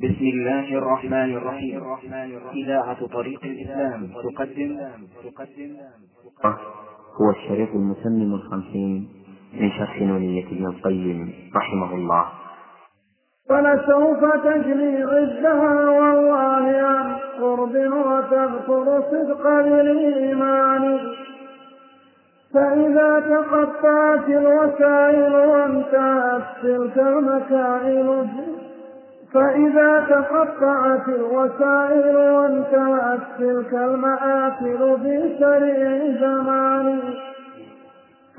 بسم الله الرحمن الرحيم. إذاعة طريق الإسلام تقدم. تقدم هو الشريط المسمم الخمسين من شرح نونية ابن القيم رحمه الله. ولسوف تجري عزها والله عن قرب وتذكر صدق بالإيمان فإذا تقطعت الوسائل وانتهت تلك المكائن فإذا تقطعت الوسائل وانتهت تلك المآكل في سريع زمان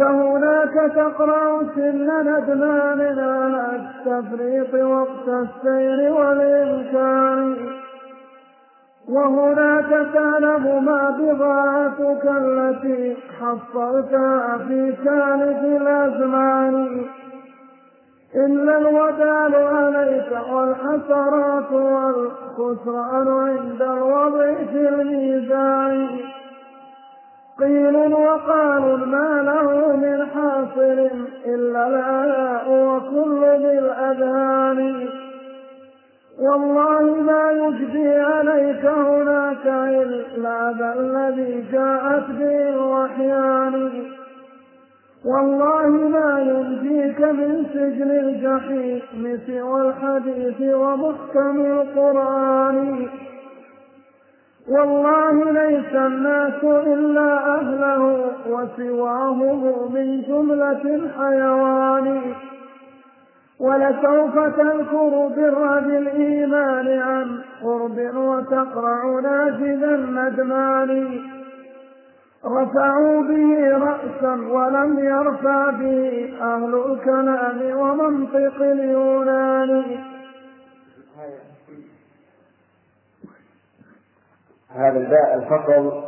فهناك تقرأ سن ندمان على التفريط وقت السير والإمكان. وهناك تعلم ما بضاعتك التي حصلتها في كانف الأزمان. إلا الودال عليك والحسرات والخسران عند الوضع في الميزان قيل وقال ما له من حاصل إلا الآلاء وكل بالأذهان والله ما يجدي عليك هناك إلا ذا الذي جاءت به الوحيان والله ما ينجيك من سجن الجحيم سوى الحديث ومحكم القرآن. والله ليس الناس إلا أهله وسواهم من جملة الحيوان. ولسوف تذكر بر بالإيمان عن قرب وتقرع ناجذ الندمان رفعوا به رأسا ولم يرفع به أهل الكلام ومنطق اليونان. هذا الباء الفصل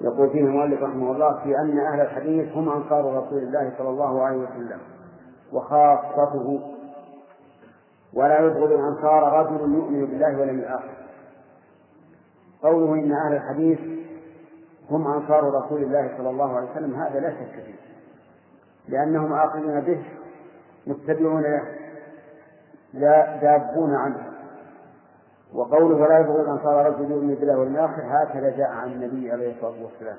يقول فيه المؤلف رحمه الله في أن أهل الحديث هم أنصار رسول الله صلى الله عليه وسلم وخاصته ولا يبغض الأنصار رجل يؤمن بالله واليوم الآخر. قوله إن أهل الحديث هم أنصار رسول الله صلى الله عليه وسلم. هذا لا شك فيه لأنهم آخذون به متبعون له لا دابون عنه. وقوله ولا يبغض الأنصار رجل يؤمن بالله واليوم هكذا جاء عن النبي عليه الصلاة والسلام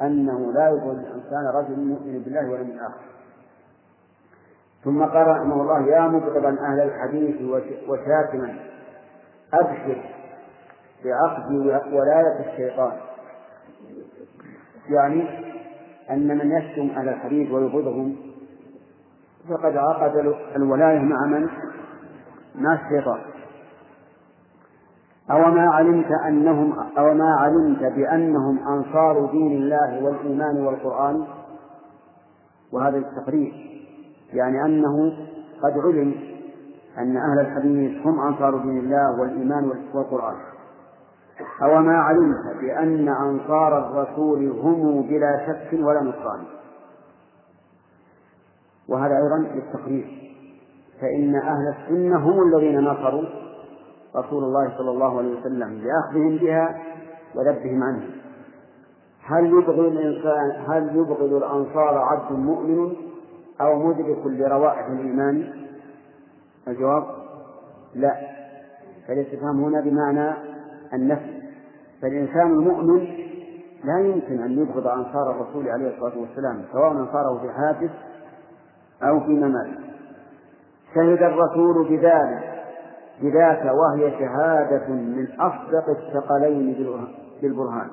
أنه لا يبغض الإنسان رجل يؤمن بالله واليوم الآخر ثم قال رحمه الله يا مبغضا أهل الحديث وشاتما أبشر بعقد ولاية الشيطان. يعني أن من يشتم أهل الحديث ويبغضهم فقد عقد الولاية مع من؟ مع الشيطان. أو ما علمت أنهم أو ما علمت بأنهم أنصار دين الله والإيمان والقرآن؟ وهذا التقرير يعني أنه قد علم أن أهل الحديث هم أنصار دين الله والإيمان والقرآن. أو ما علمت بأن أنصار الرسول هم بلا شك ولا نصران وهذا أيضا للتقرير فإن أهل السنة هم الذين نصروا رسول الله صلى الله عليه وسلم بأخذهم بها وذبهم عنها. هل يبغض الإنسان هل يبغض الأنصار عبد مؤمن أو مدرك لروائح الإيمان؟ الجواب لا. فالاستفهام هنا بمعنى النفي فالإنسان المؤمن لا يمكن أن يبغض أنصار الرسول عليه الصلاة والسلام سواء أنصاره في حياته أو في مماته شهد الرسول بذلك بذاك وهي شهادة من أصدق الثقلين بالبرهان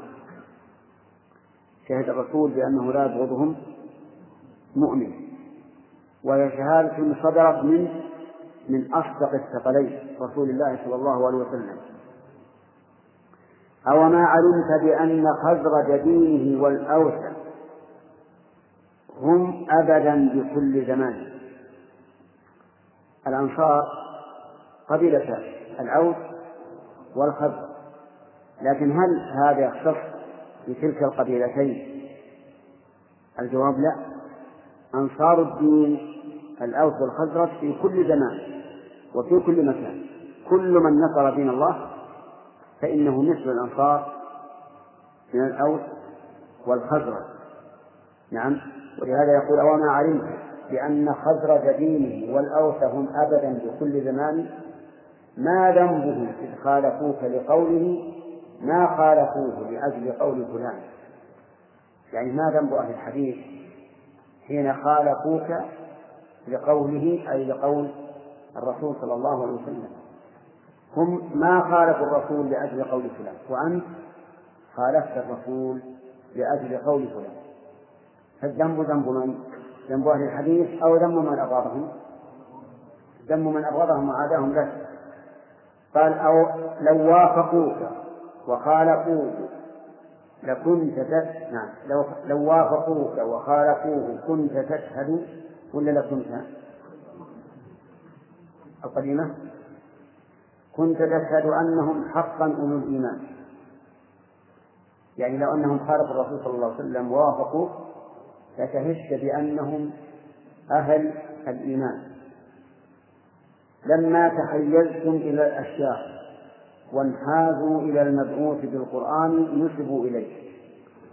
شهد الرسول بأنه لا يبغضهم مؤمن. وهي شهادة صدرت من من أصدق الثقلين رسول الله صلى الله عليه وسلم. أو ما علمت بأن خزرج دينه والأوس هم أبدا بكل زمان. الأنصار قبيلتان الأوس والخزرج لكن هل هذا يختص بتلك القبيلتين؟ الجواب لا. أنصار الدين الأوس والخزرج في كل زمان وفي كل مكان. كل من نصر دين الله فإنه مثل الأنصار من الأوس والخزرج. نعم. ولهذا يقول أوما علمت بأن خزرج دينه والأوس هم أبدا بكل زمان ما ذنبهم إذ خالفوك لقوله ما خالفوه لأجل قول فلان. يعني ما ذنب أهل الحديث حين خالفوك لقوله أي لقول الرسول صلى الله عليه وسلم؟ هم ما خالفوا الرسول لأجل قول فلان وأنت خالفت الرسول لأجل قول فلان فالذنب ذنب من؟ ذنب أهل الحديث أو ذنب من أبغضهم؟ ذنب من أبغضهم وعاداهم لك قال أو لو وافقوك وخالفوك لكنت نعم لو لو وافقوك وخالفوه كنت تشهد ولا لكنت القديمة كنت تشهد أنهم حقا أولو الإيمان. يعني لو أنهم خالفوا الرسول صلى الله عليه وسلم ووافقوه لشهدت بأنهم أهل الإيمان. لما تحيزتم إلى الأشياء وانحازوا إلى المبعوث بالقرآن نسبوا إليه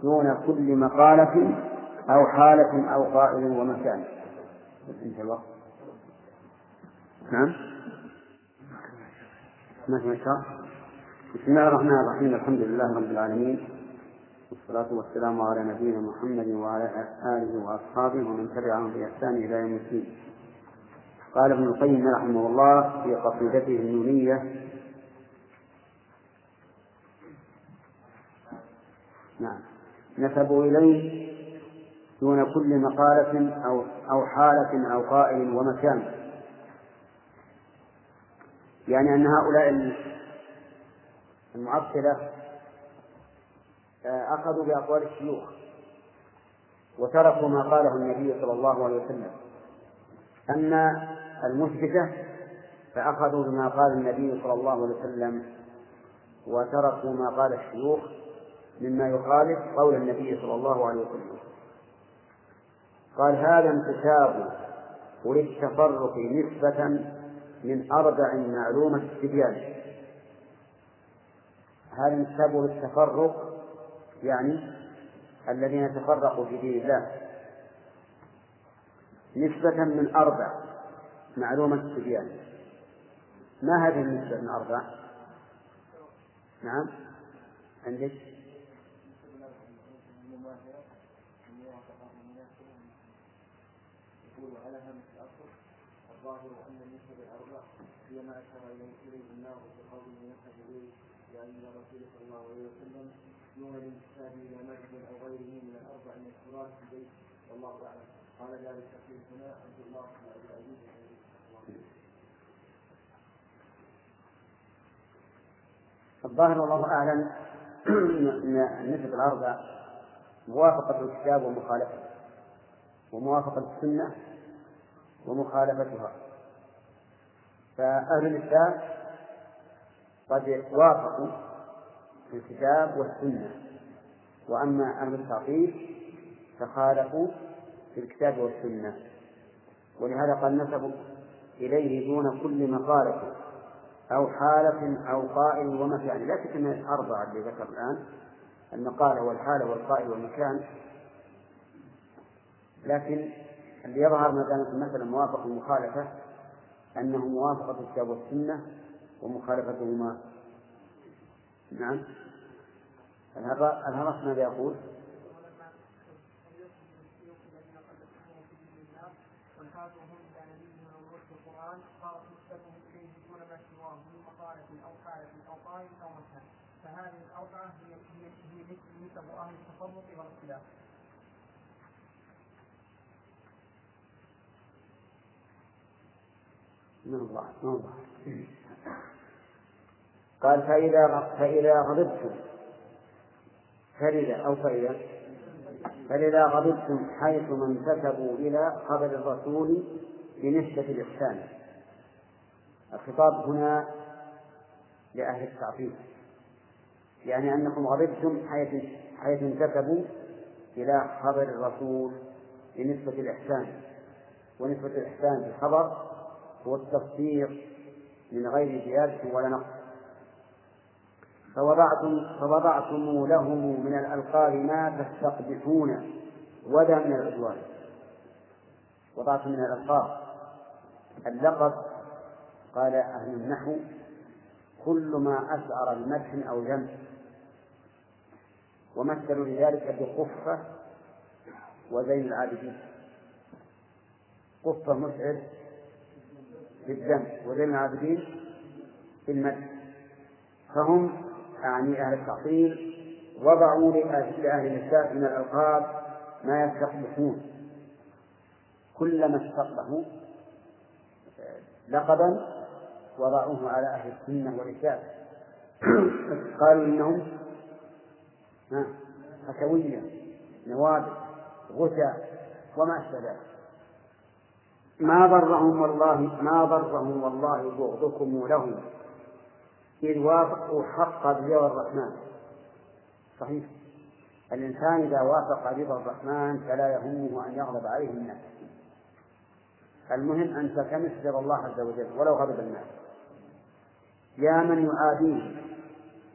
دون كل مقالة أو حالة أو قائل ومكان. انتهى الوقت نعم. ما في بسم الله الرحمن الرحيم. الحمد لله رب العالمين. والصلاة والسلام على نبينا محمد وعلى آله وأصحابه ومن تبعهم بإحسان إلى يوم الدين. قال ابن القيم رحمه الله في قصيدته النونية نعم. نسبوا إليه دون كل مقالة أو أو حالة أو قائل ومكان. يعني أن هؤلاء المعطلة آه، أخذوا بأقوال الشيوخ وتركوا ما قاله النبي صلى الله عليه وسلم. أما المثبتة فأخذوا بما قال النبي صلى الله عليه وسلم وتركوا ما قال الشيوخ مما يخالف قول النبي صلى الله عليه وسلم. قال هذا انتساب وللتفرق نسبة من أربع معلومة التبيان هذا انتساب للتفرق يعني الذين تفرقوا في دين الله. نسبة من أربع معلومة التبيان ما هذه النسبة من أربع؟ نعم. عندك؟ على الظاهر أن النسب الأربع هي ما أشار إليه النار بقوله ينسب إليه لأن الرسول صلى الله عليه وسلم دون الانتساب إلى مجد أو غيره من الأربع المذكورات في البيت. والله أعلم. قال ذلك في هنا عبد الله بن عبد العزيز الظاهر والله أعلم أن النسب الأربع موافقة الكتاب ومخالفته وموافقة السنة ومخالفتها. فأهل الإسلام قد وافقوا في الكتاب والسنة. وأما أهل التعطيل فخالفوا في الكتاب والسنة. ولهذا قال نسبوا إليه دون كل مقالة أو حالة أو قائل ومكان لا شك أن الأربعة اللي ذكر الآن المقالة والحالة والقائل والمكان لكن اللي يظهر ما دامت المسألة موافقة ومخالفة أنه موافقة الكتاب والسنة ومخالفتهما. نعم. الهرس ماذا يقول؟ فهذه الأربعة هي هي نسب أهل التفرق والإختلاف. نوضح نوضح قال فإذا فإذا غضبتم فإذا أو فإذا فإذا غضبتم حيث ما انتسبوا إلى خبر الرسول بنسبة الإحسان. الخطاب هنا لأهل التعطيل يعني أنكم غضبتم حيث حيث انتسبوا إلى خبر الرسول بنسبة الإحسان. ونسبة الإحسان في الخبر هو التصديق من غير زيادة ولا نقص. فوضعتم فوضعتم لهم من الألقاب ما تستقبحون ولا من العدوان. وضعتم من الألقاب اللقب قال أهل النحو كل ما أشعر بمدح أو ذم ومثلوا لذلك بقفة وزين العابدين. قفة مشعر بالذم وزين العابدين بالمدح فهم يعني أهل التعطيل وضعوا لأهل الإسلام من الألقاب ما يستقبحون. كلما استقبحوا لقبا وضعوه على أهل السنة والإسلام قالوا إنهم حشوية نوابل غثى وما أشبه ذلك. ما ضرهم والله ما ضرهم والله بغضكم لهم إذ وافقوا حق رضا الرحمن. صحيح. الإنسان إذا وافق رضا الرحمن فلا يهمه أن يغضب عليه الناس. المهم أن تلتمس رضا الله عز وجل ولو غضب الناس. يا من يعاديه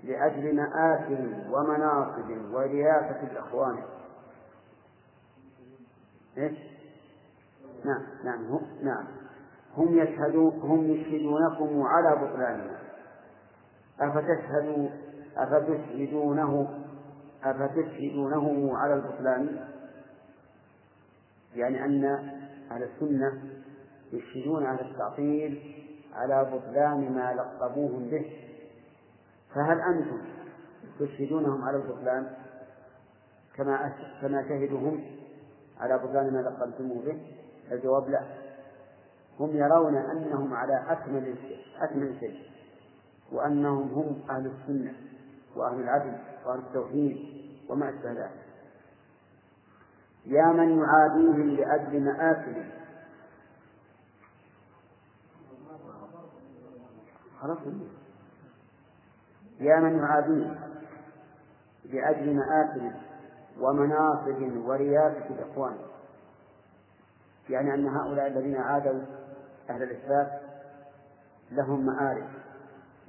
لأجل مآثم ومناصب ورياسة الإخوان. إيش؟ نعم نعم هم نعم. هم يشهدون هم يشهدونكم على بطلانها أفتشهدوا أفتشهدونه أفتشهدونه على البطلان؟ يعني أن أهل السنة يشهدون على التعطيل على بطلان ما لقبوهم به. فهل أنتم تشهدونهم على البطلان كما كما شهدوا هم على بطلان ما لقبتموه به؟ الجواب لا. هم يرون أنهم على أكمل أكمل شيء وأنهم هم أهل السنة وأهل العدل وأهل التوحيد وما أشبه ذلك. يا من يعاديهم لأجل مآثم خلاص. يا من يعاديه لأجل مآثم ومناصب ورياسة الإخوان. يعني أن هؤلاء الذين عادوا أهل الإسلام لهم مآرب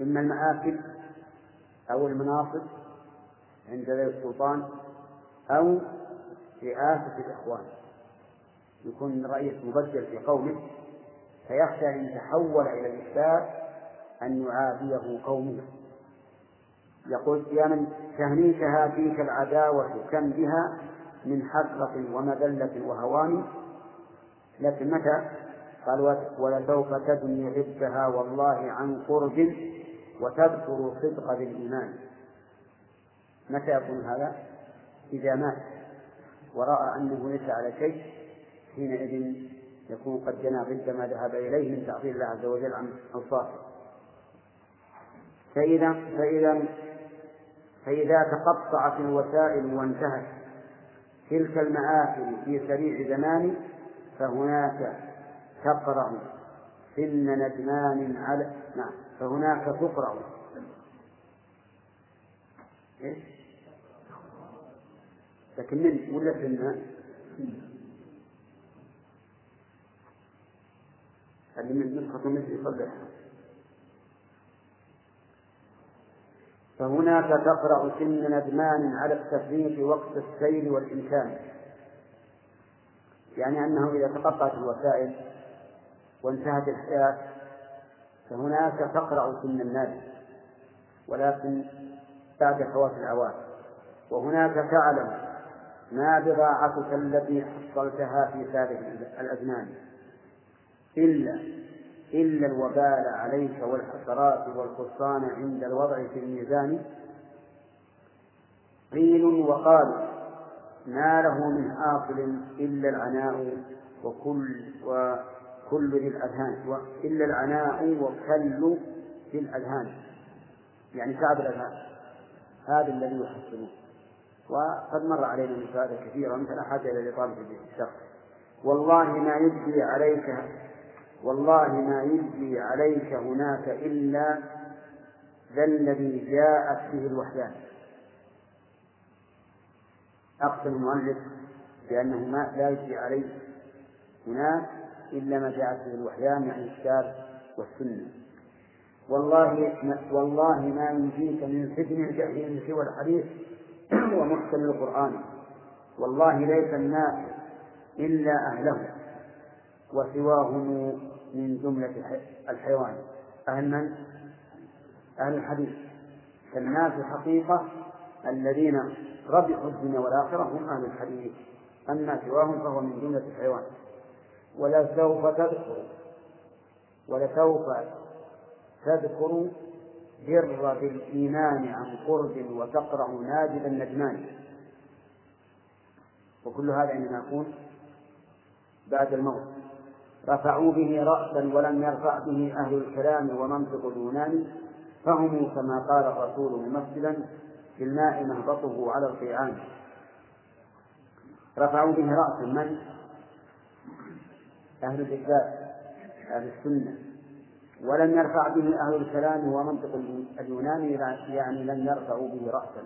إما المآكل أو المناصب عند ذوي السلطان أو رئاسة الإخوان. يكون رئيس مبجل في قومه فيخشى إن تحول إلى الإسلام أن يعاديه قومه. يقول يا من تهنيكها فيك العداوة كم بها من حسرة ومذلة وهوان لكن متى؟ قال ولسوف تدني عدها والله عن قرب وتذكر صدق بالإيمان. متى يكون هذا؟ إذا مات ورأى أنه ليس على شيء حينئذ يكون قد جنى ضد ما ذهب إليه من تعطيل الله عز وجل عن أوصافه. فإذا فإذا فإذا تقطعت الوسائل وانتهت تلك المآكل في سريع زمان فهناك تقرأ سن ندمان على نعم فهناك تقرأ. إيش؟ لكن من ولا سن؟ اللي من نسخة مثل يصلح فهناك تقرأ سن ندمان على التفريط وقت السير والإمكان. يعني أنه إذا تقطعت الوسائل وانتهت الحياة فهناك تقرأ سن الناس ولكن بعد فوات الأوان. وهناك تعلم ما بضاعتك التي حصلتها في سابق الأزمان. إلا إلا الوبال عليك والحسرات والخسران عند الوضع في الميزان قيل وقال ما له من عاقل إلا العناء وكل وكل ذي الأذهان إلا العناء وكل ذي الأذهان. يعني تعب الأذهان. هذا الذي يحصلون وقد مر علينا مثال كثيرة مثل حاجة إلى لطالب الشخص والله ما يجري عليك والله ما يجري عليك هناك إلا ذا الذي جاءت به الوحدان. أقسم المؤلف بأنه ما لا يجري عليه هناك إلا ما جاءت به الوحيان يعني الكتاب والسنة. والله والله ما ينجيك من سجن الجحيم سوى الحديث ومحكم القرآن. والله ليس الناس إلا أهله وسواهم من جملة الحيوان. أهل من؟ أهل الحديث. فالناس حقيقة الذين ربحوا الدنيا والآخرة هم أهل الحديث. أما سواهم فهو من جملة الحيوان. ولسوف تذكر ولسوف تذكر بر بالإيمان عن قرب وتقرأ نادب النجمان. وكل هذا عندما يكون بعد الموت. رفعوا به رأسا ولم يرفع به أهل الكلام ومنطق اليونان. فهم كما قال الرسول ممثلا في الماء نهبطه على القيعان. رفعوا به رأسا. من؟ أهل الإثبات أهل السنة. ولم يرفع به أهل الكلام ومنطق اليوناني يعني لم يرفعوا به رأسا.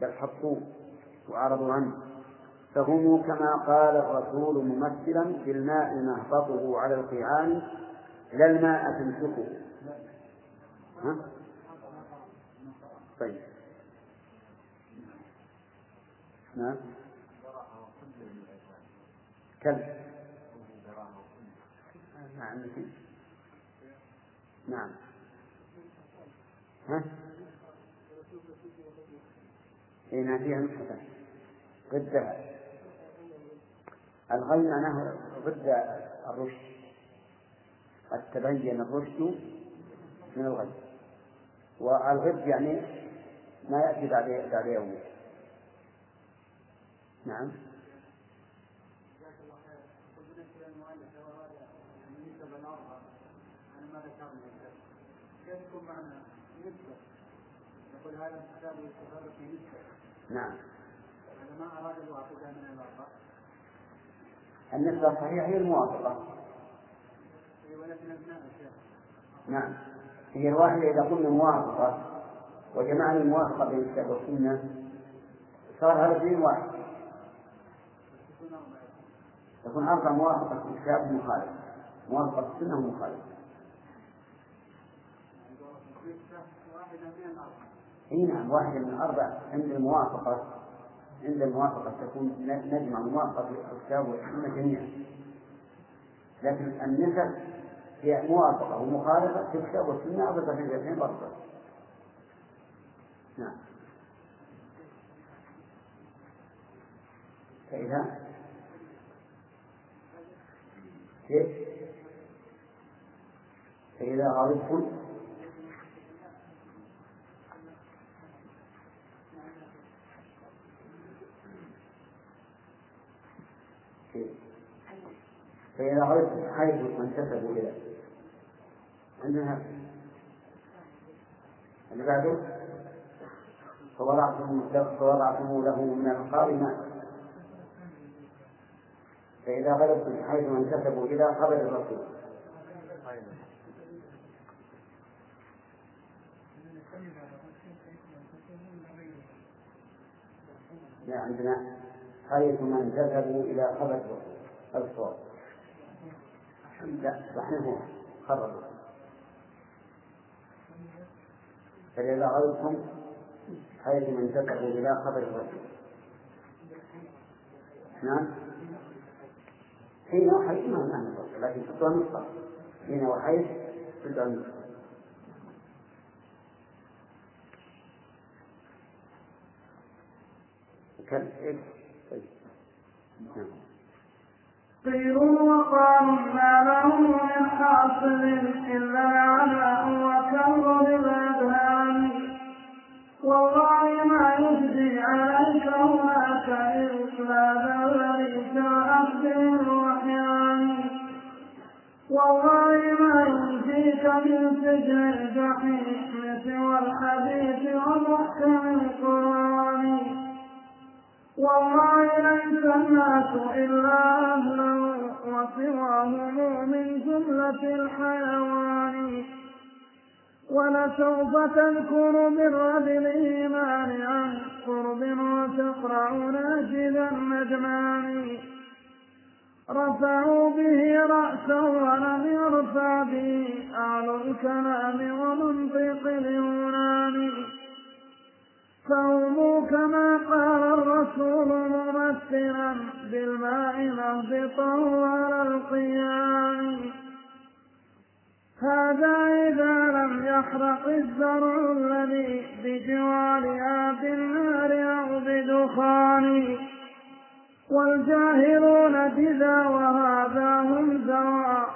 بل حطوه وأعرضوا عنه. فهم كما قال الرسول ممثلا في الماء نهبطه على القيعان لا الماء تمسكه؟ طيب. نعم. كلب. نعم. نعم. ها؟ هنا فيها نسخة ضد الغي معناه ضد الرشد. قد تبين الرشد من الغي. والغد يعني ما يأتي بعد بعد يوم نعم. يكون معنا؟ نسبة. يقول هذا الكتاب يستفاد في نسبة. نعم. هذا ما أراد الواحدة من الأربعة النسبة الصحيحة هي الموافقة. ولكن نعم. هي الواحدة إذا قلنا موافقة وجمعنا الموافقة بين الكتاب والسنة صار هذا دين واحد. يكون أربع موافقة في الكتاب مخالف. موافقة السنة ومخالفة أي نعم واحدة من الأربع عند الموافقة. عند الموافقة تكون نجمع موافقة في الكتاب والسنة جميعا. لكن النسب هي موافقة ومخالفة في الكتاب والسنة أو بصحيحتين برضه. نعم. فإذا كيف؟ فإذا غضبتم فإذا غضبتم حيث انتسبوا إلى عندنا اللي بعده فوضعتم له من العقاب ما فإذا غلبتم حيث انتسبوا إلى خبر الرسول. لا عندنا حيث ما انتسبوا إلى خبر الرسول. لا صحيح. خبر فإذا غلبتم حيث ما انتسبوا إلى خبر الرسول. نعم. حين وحيث ما معنى الفصل لكن حطها نسخة حين وحيث تدعى النسخة كم نعم. قيل وقالوا ما له من حاصل إلا على وكر بالأذهان. والله ما يجزي عليك هناك إلا ذلك أخذ الوحيان والله ما ينجيك من سجن الجحيم سوى الحديث ومحكم القرآن. والله ليس الناس إلا أهله وسواهم من جملة الحيوان. ولسوف تذكر بالرد الإيمان عن قرب وتقرأ ناجد النجمان. رفعوا به رأسا ولم يرفع به. أهل الكلام ومنطق اليونان. فهم كما قال الرسول ممثلا بالماء مهبطا على القيام. هذا إذا لم يحرق الزرع الذي بجوارها بالنار أو بدخان. والجاهلون بذا وهذا هم سواء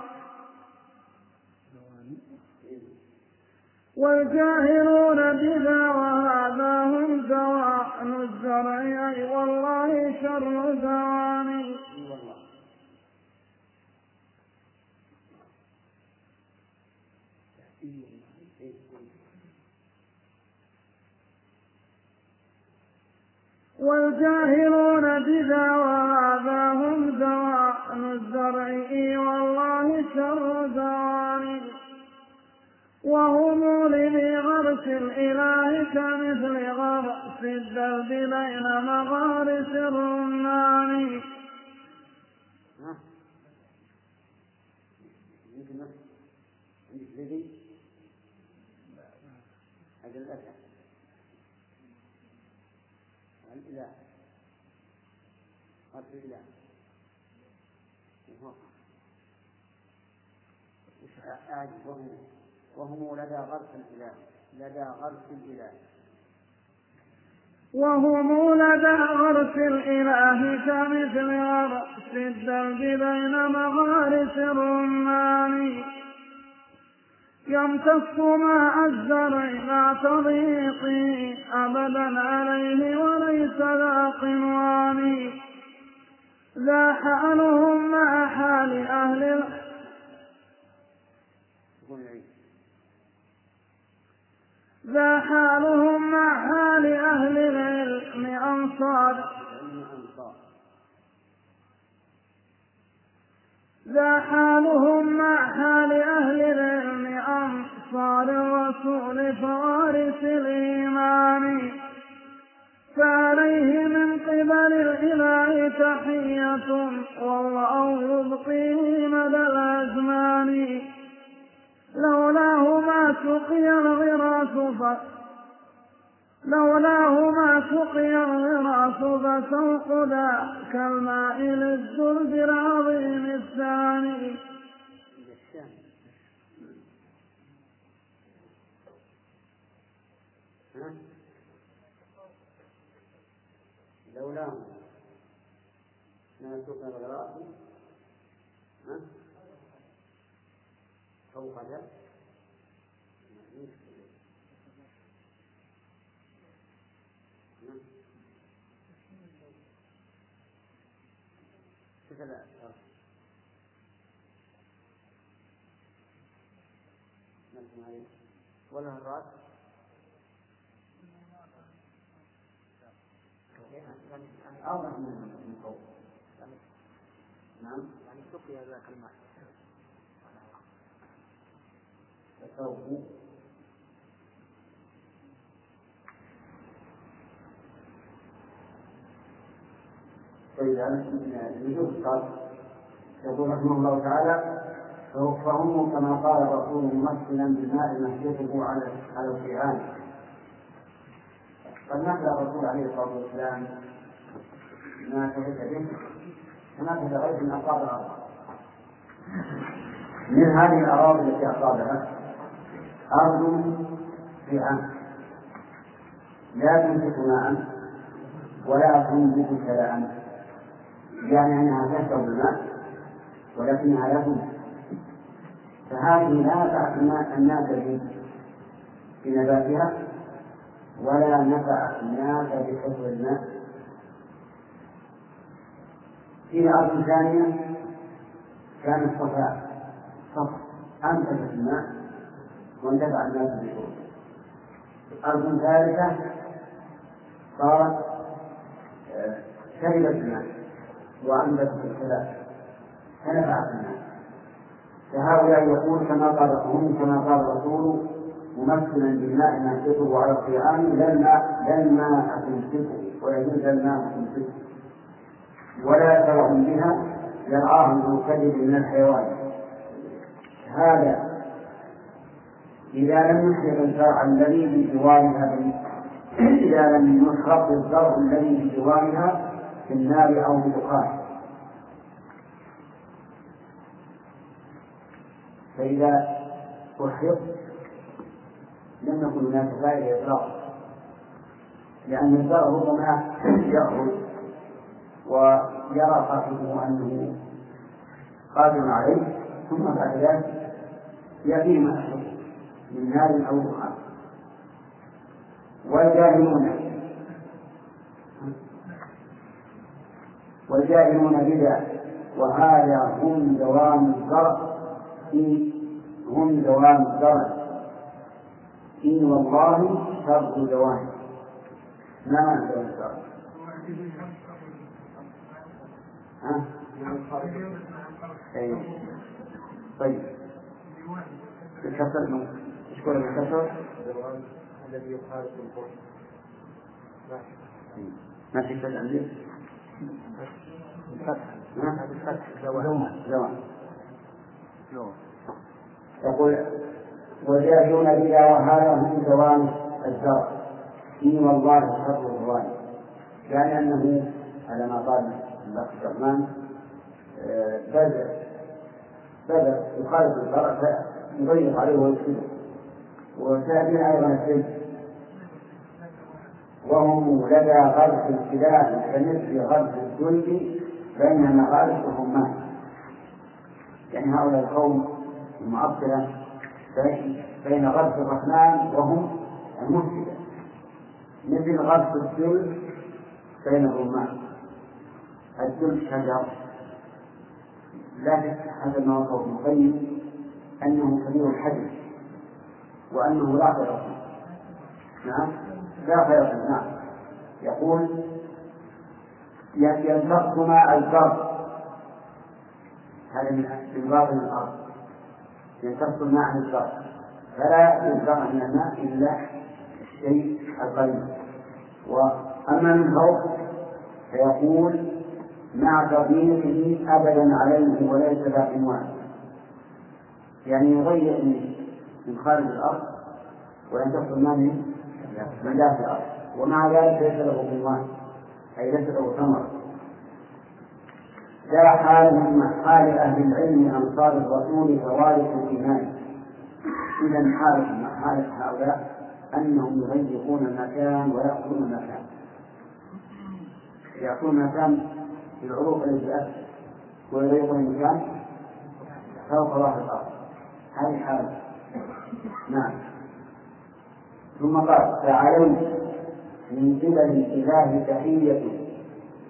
والجاهلون بذا وهذا هم سواء الزرع أي والله شر زواني. والجاهلون بذا وهذا هم سواء الزرع والله شر زواني وهم لذي غرس الإله كمثل غرس الدرب بين مغارس الرمان عندك ذي هذا الأثر الإله غرس الإله أعجب وهم وهم لدى غرس الإله لدى غرس الإله. وهم لدى غرس الإله كمثل غرس الدرب بين مغارس الرمان. يمتص ماء الزرع لا تضيقي أبدا عليه وليس ذا قنوان. ذا حالهم مع حال أهل ذا حالهم مع حال أهل العلم أنصار. ذا حالهم مع حال أهل العلم أنصار الرسول فوارس الإيمان. فعليه من قبل الإله تحية والله يبقيه مدى الأزمان. لولاه ما سقي الغراس ف... لولاه ما سقي الغراس فسوق ذا كالماء للزرد العظيم الثاني. لولاه ما سقي الغراس. فوق ذا كذا وله الرأس. أوضح من فوق. نعم. يعني سقي ذاك الماء. فسوف فإذا يجوز قال يقول رحمه الله تعالى فهم كما قال الرسول ممثلا بالماء نهجته على على القيعان قد مثل الرسول عليه الصلاة والسلام ما شهد به كمثل غير من اصاب من هذه الأراضي التي أصابها ارض قيعان لا تنبت ماء ولا تنبت كلاء يعني أنها تشرب الماء ولكنها لا تنبت فهذه لا نفعت الناس في نباتها ولا نفعت الناس بحفظ الماء. في أرض ثانية كانت صفاء. صف أنتجت الماء. واندفع الناس بشربه أرض ثالثة صارت شربت الماء وأنبتت الخلاف. فنفعت الناس. فهؤلاء يقول كما قال هم كما قال الرسول ممثلا بالماء نهجته على القيعان لا الماء لا الماء تمسكه ويجوز الماء تمسكه ولا شرع بها يرعاهم ذو كذب من الحيوان. هذا إذا لم يحرق الزرع الذي بجوارها إذا لم يحرق الزرع الذي بجوارها في النار أو بدخان فإذا أحرق يكون هناك فائدة إطلاقا لأن الزرع ربما يأخذ ويرى صاحبه أنه قادر عليه ثم بعد ذلك يأتيه ما من نار أو دخان والجاهلون. والجاهلون بذا وهذا هم دوام الزرع في هم دوام الزرع إن والله شر دوام. ما معنى دوام الزرع؟ ها؟ أي. طيب. إيش قول بالكسر؟ الذي يخالف القرآن. ما في فتح عندي؟ بالفتح بالفتح زوال. زوال. يقول وجاهدون بها وهذا هم دوام الزرع. إن والله شر الظالم يعني أنه على ما قال الأخ الرحمن بذر بذر يخالف الزرع فيضيق عليه ويفسده. أيضا السجن وهم لدى غرس الخلاف كمثل غرس الجلد بين مغارس الرمان يعني هؤلاء القوم المعطلة بين غرس الرحمن وهم المفسدة. مثل غرس الجلد بين الرمان الجلد شجر. لكن هذا ما وصفه ابن القيم أنه كبير الحجم وأنه لا خير فيه. نعم؟ لا خير فيه. نعم. يقول ينتقص ماء البر هذا من باطن الأرض. ينتقص الماء عن فلا ينزع من الماء إلا الشيء القليل. وأما من فوق فيقول مع تضييقه أبدا عليه وليس ذا يعني يضيق من خارج الأرض وينتقل الماء من من داخل الأرض. ومع ذلك ليس له عنوان أي ليس له ثمر لا حال من حال أهل العلم أنصار الرسول فوارث الإيمان. إذا حال حال هؤلاء أنهم يضيقون المكان ويأخذون المكان. يأخذون المكان في العروق التي أسفل ويضيقون المكان فوق ظهر الأرض. هذه حالة. نعم. ثم قال فعليه من قبل الإله تحية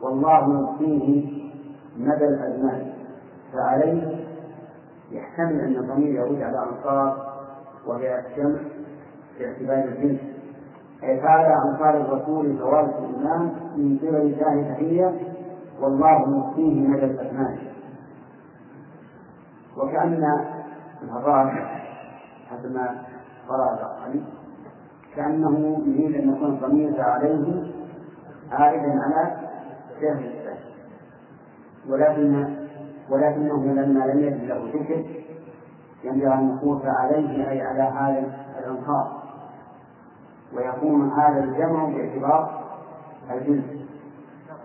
والله يبقيه مدى الأزمان. فعليه يحتمل أن الضمير يعود على أنصار وهي جمع باعتبار الجنس. أي فعل أنصار الرسول فوارث الإمام من قبل الله تحية والله يبقيه مدى الأزمان. وكأن الراجح حسب ما قرأ علي كأنه يريد أن يكون الضمير عليه عائدا على جهل الثاني ولكن ولكنه لما لم يجد له ذكر ينبغي أن يقول عليه أي على هذا الأنصار. ويكون هذا الجمع باعتبار الجنس.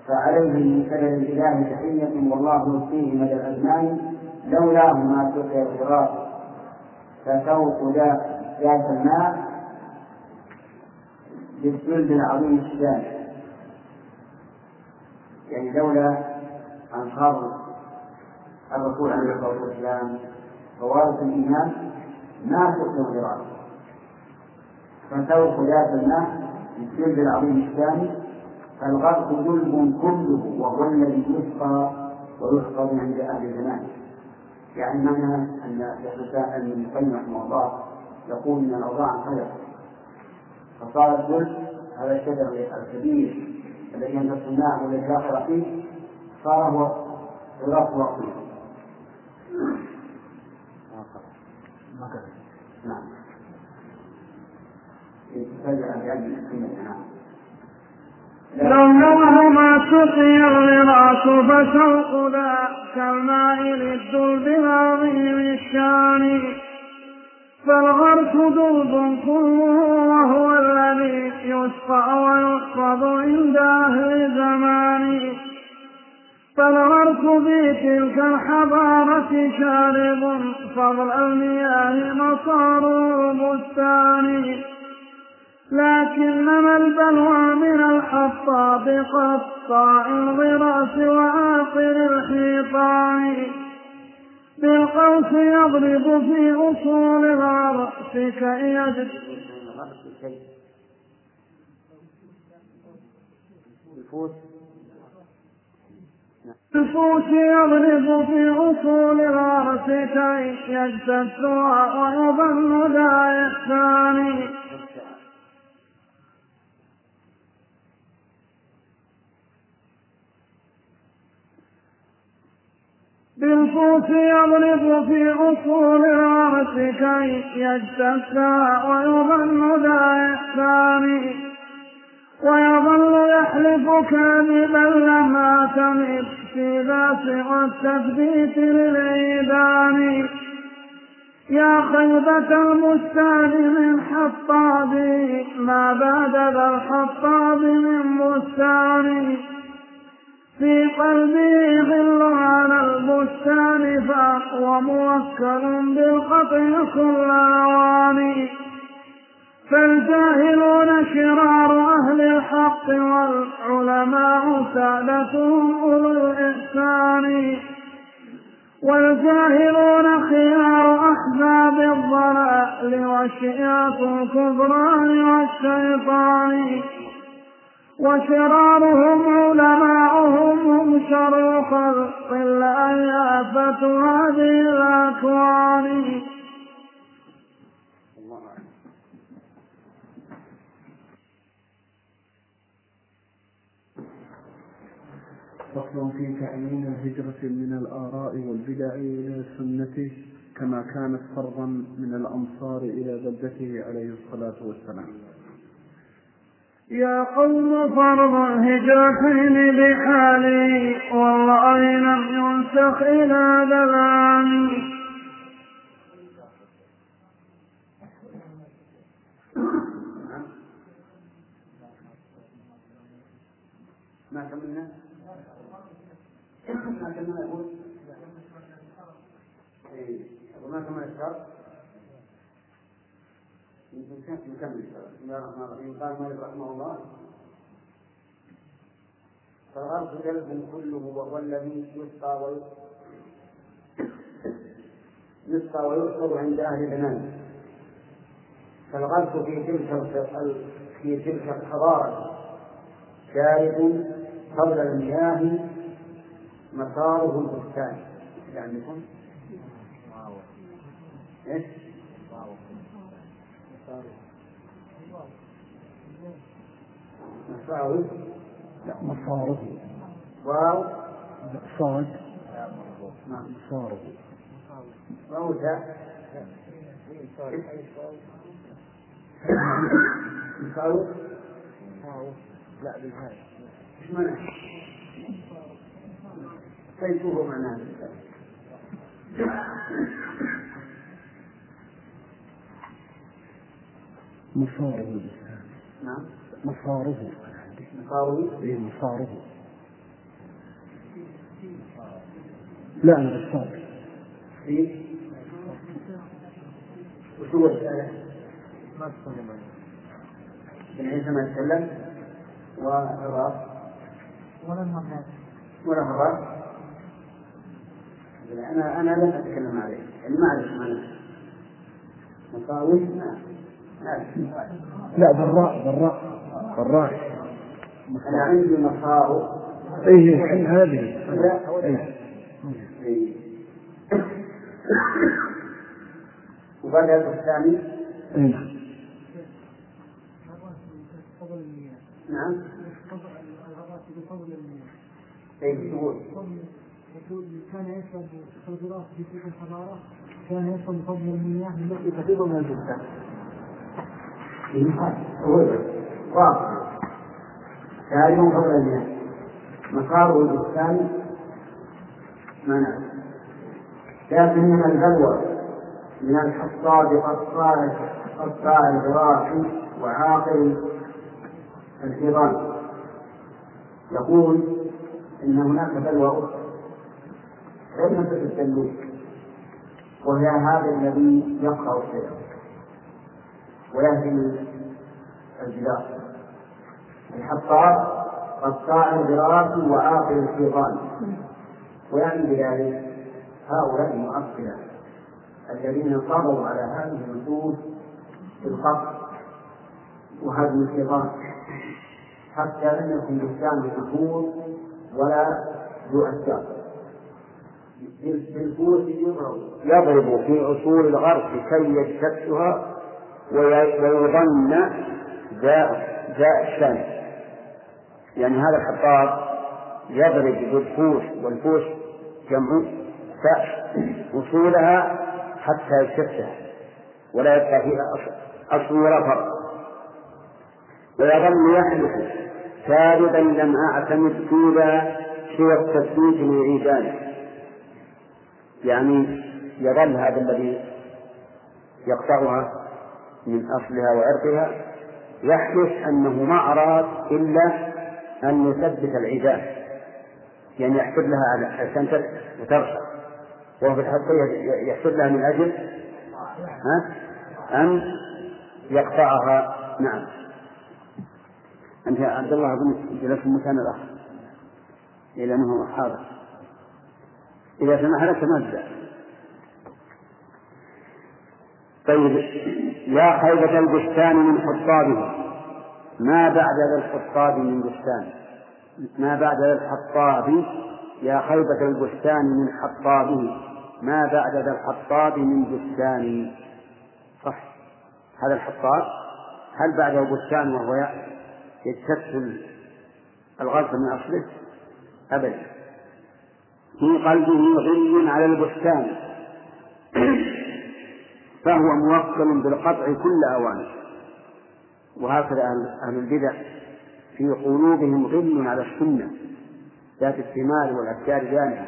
فعليه من سبب الإله تحية والله يؤتيه مدى الأزمان لولاه ما سقي الغراس فسوق ذات الماء بالجلد العظيم الشام يعني لولا أنصار الرسول عليه الصلاة والسلام ووارث الإيمان ما سقي الغراس فسوق ذات الماء بالجلد العظيم الثاني فالغرق جلب كله وهو الذي يسقى ويحفظ عند أهل الزمان. يعني معنى أن أن ابن القيم رحمه الله يقول إن الأوضاع انقلبت فصار الجلد هذا الشجر الكبير الذي ينتص الماء والذي لا فيه صار هو غراس وقته نعم. لونه ما سقي الغراس فسوق ذا كالماء للدلب العظيم الشان. فالغرس دلب كله وهو الذي يسقى ويحفظ عند أهل زمان فالغرس في تلك الحضارة شارب فضل المياه مصار البستان البلوى من الحطاب قطاع الغراس وآخر الحيطان. بالقوس يضرب في أصول العرش كي يجد. الفوت. يضرب في أصول العرش كي يجتثها ويظن ذا إحسان بالفوس يضرب في أصول الغرس كي يجتثها ويظن ذا إحسان. ويظل يحلف كاذبا لم أعتمد في ذا سوى التثبيت للعيدان يا خيبة البستان من حطابه ما بعد ذا الحطاب من بستان. في قلبي ظل على البستان فهو موكل بالقطع كل أواني. فالجاهلون شرار أهل الحق والعلماء سادتهم أولو الإحسان. والجاهلون خيار أحباب الضلال وشياط الكفران والشيطان. وشرارهم علماؤهم هم شر خلق الله آفة هذه الأكوان. فصل في تعيين الهجرة من الآراء والبدع إلى السنة كما كانت فرضا من الأمصار إلى بلدته عليه الصلاة والسلام. يا قوم فرض الهجرتين بحالي والله لم ينسخ إلى العام ما كملنا؟ ما كملنا أقول إيه، وما كمل الشرط. نكمل بسم الله الرحمن الرحيم. قال مالك رحمه الله فالغرب جلب كله وهو الذي يسقى وي يسقى ويحفظ عند أهل الإيمان فالغرب في تلك في تلك الحضارة شارب قبل المياه مساره البستان. عندكم؟ إيش؟ مساره لا مصاره واو. صاد نعم مصاره واو تاء مساره لا بالهاء. إيش معناه؟ سيفه معناه مصاره نعم. مصاره. مساوي اي مصاره. لا أنا بالصاد في وش هو الرسالة؟ بن عيسى ما يتكلم والراس ولا المرات ولا الراس أنا أنا لم أتكلم عليه. يعني ما أعرف معناه ما أعرف. لا. بالراء بالراء بالراء أنا عندي مصار إيه هذه لا. إيه إيه. وبدأ الثاني إيه نعم يقول كان يشرب الخضرات في تلك الحضارة كان يشرب فضل المياه التي تفيض من البستان. واضح. تعلم فضل المياه مساره البستان ما نعرف لكن من البلوى من الحصاد قطاع قطاع الغراف وعاقل الحيطان يقول إن هناك بلوى أخرى. غير مسألة التلوث وهي هذا الذي يقرأ الشيء ويهدم الجدار. الحطاب قطاع براس وآخر الشيطان ويعني بذلك هؤلاء المعطلة الذين صبروا على هذه النصوص في القصر وهدم الشيطان حتى لم يكن بستان محفوظ ولا ذو أشجار يضرب. في أصول الغرب كي يجتثها ويظن ذا ذا الشام يعني هذا الحطاب يضرب بالفوس والفوس جمع أصولها حتى يجتثها ولا يبقى فيها أصل ولا فرق. ويظل يحلف كاذبا لم أعتمد فيها سوى التثبيت لعيدانه يعني يظل هذا الذي يقطعها من أصلها وعرقها يحلف أنه ما أراد إلا أن يثبت العيدان يعني يحسب لها عشان ترفع وهو في الحقيقة يحسب لها من أجل ها؟ أن يقطعها. نعم. أنت يا عبد الله أظن جلست في المكان الآخر إلى أنه حاضر. إذا سمح لك تنزع طيب يا خيبة البستان من حطابه ما بعد ذا الحطاب من بستان. ما بعد ذا الحطاب يا خيبة البستان من حطابه. ما بعد ذا الحطاب من بستان. صح. هذا الحطاب؟ هل بعده بستان وهو يجتث الغرب من أصله؟ أبدا. في قلبه غل على البستان. فهو موكل بالقطع كل أوانه. وهكذا أهل البدع في قلوبهم غل على السنة ذات الثمار والأشجار جانبة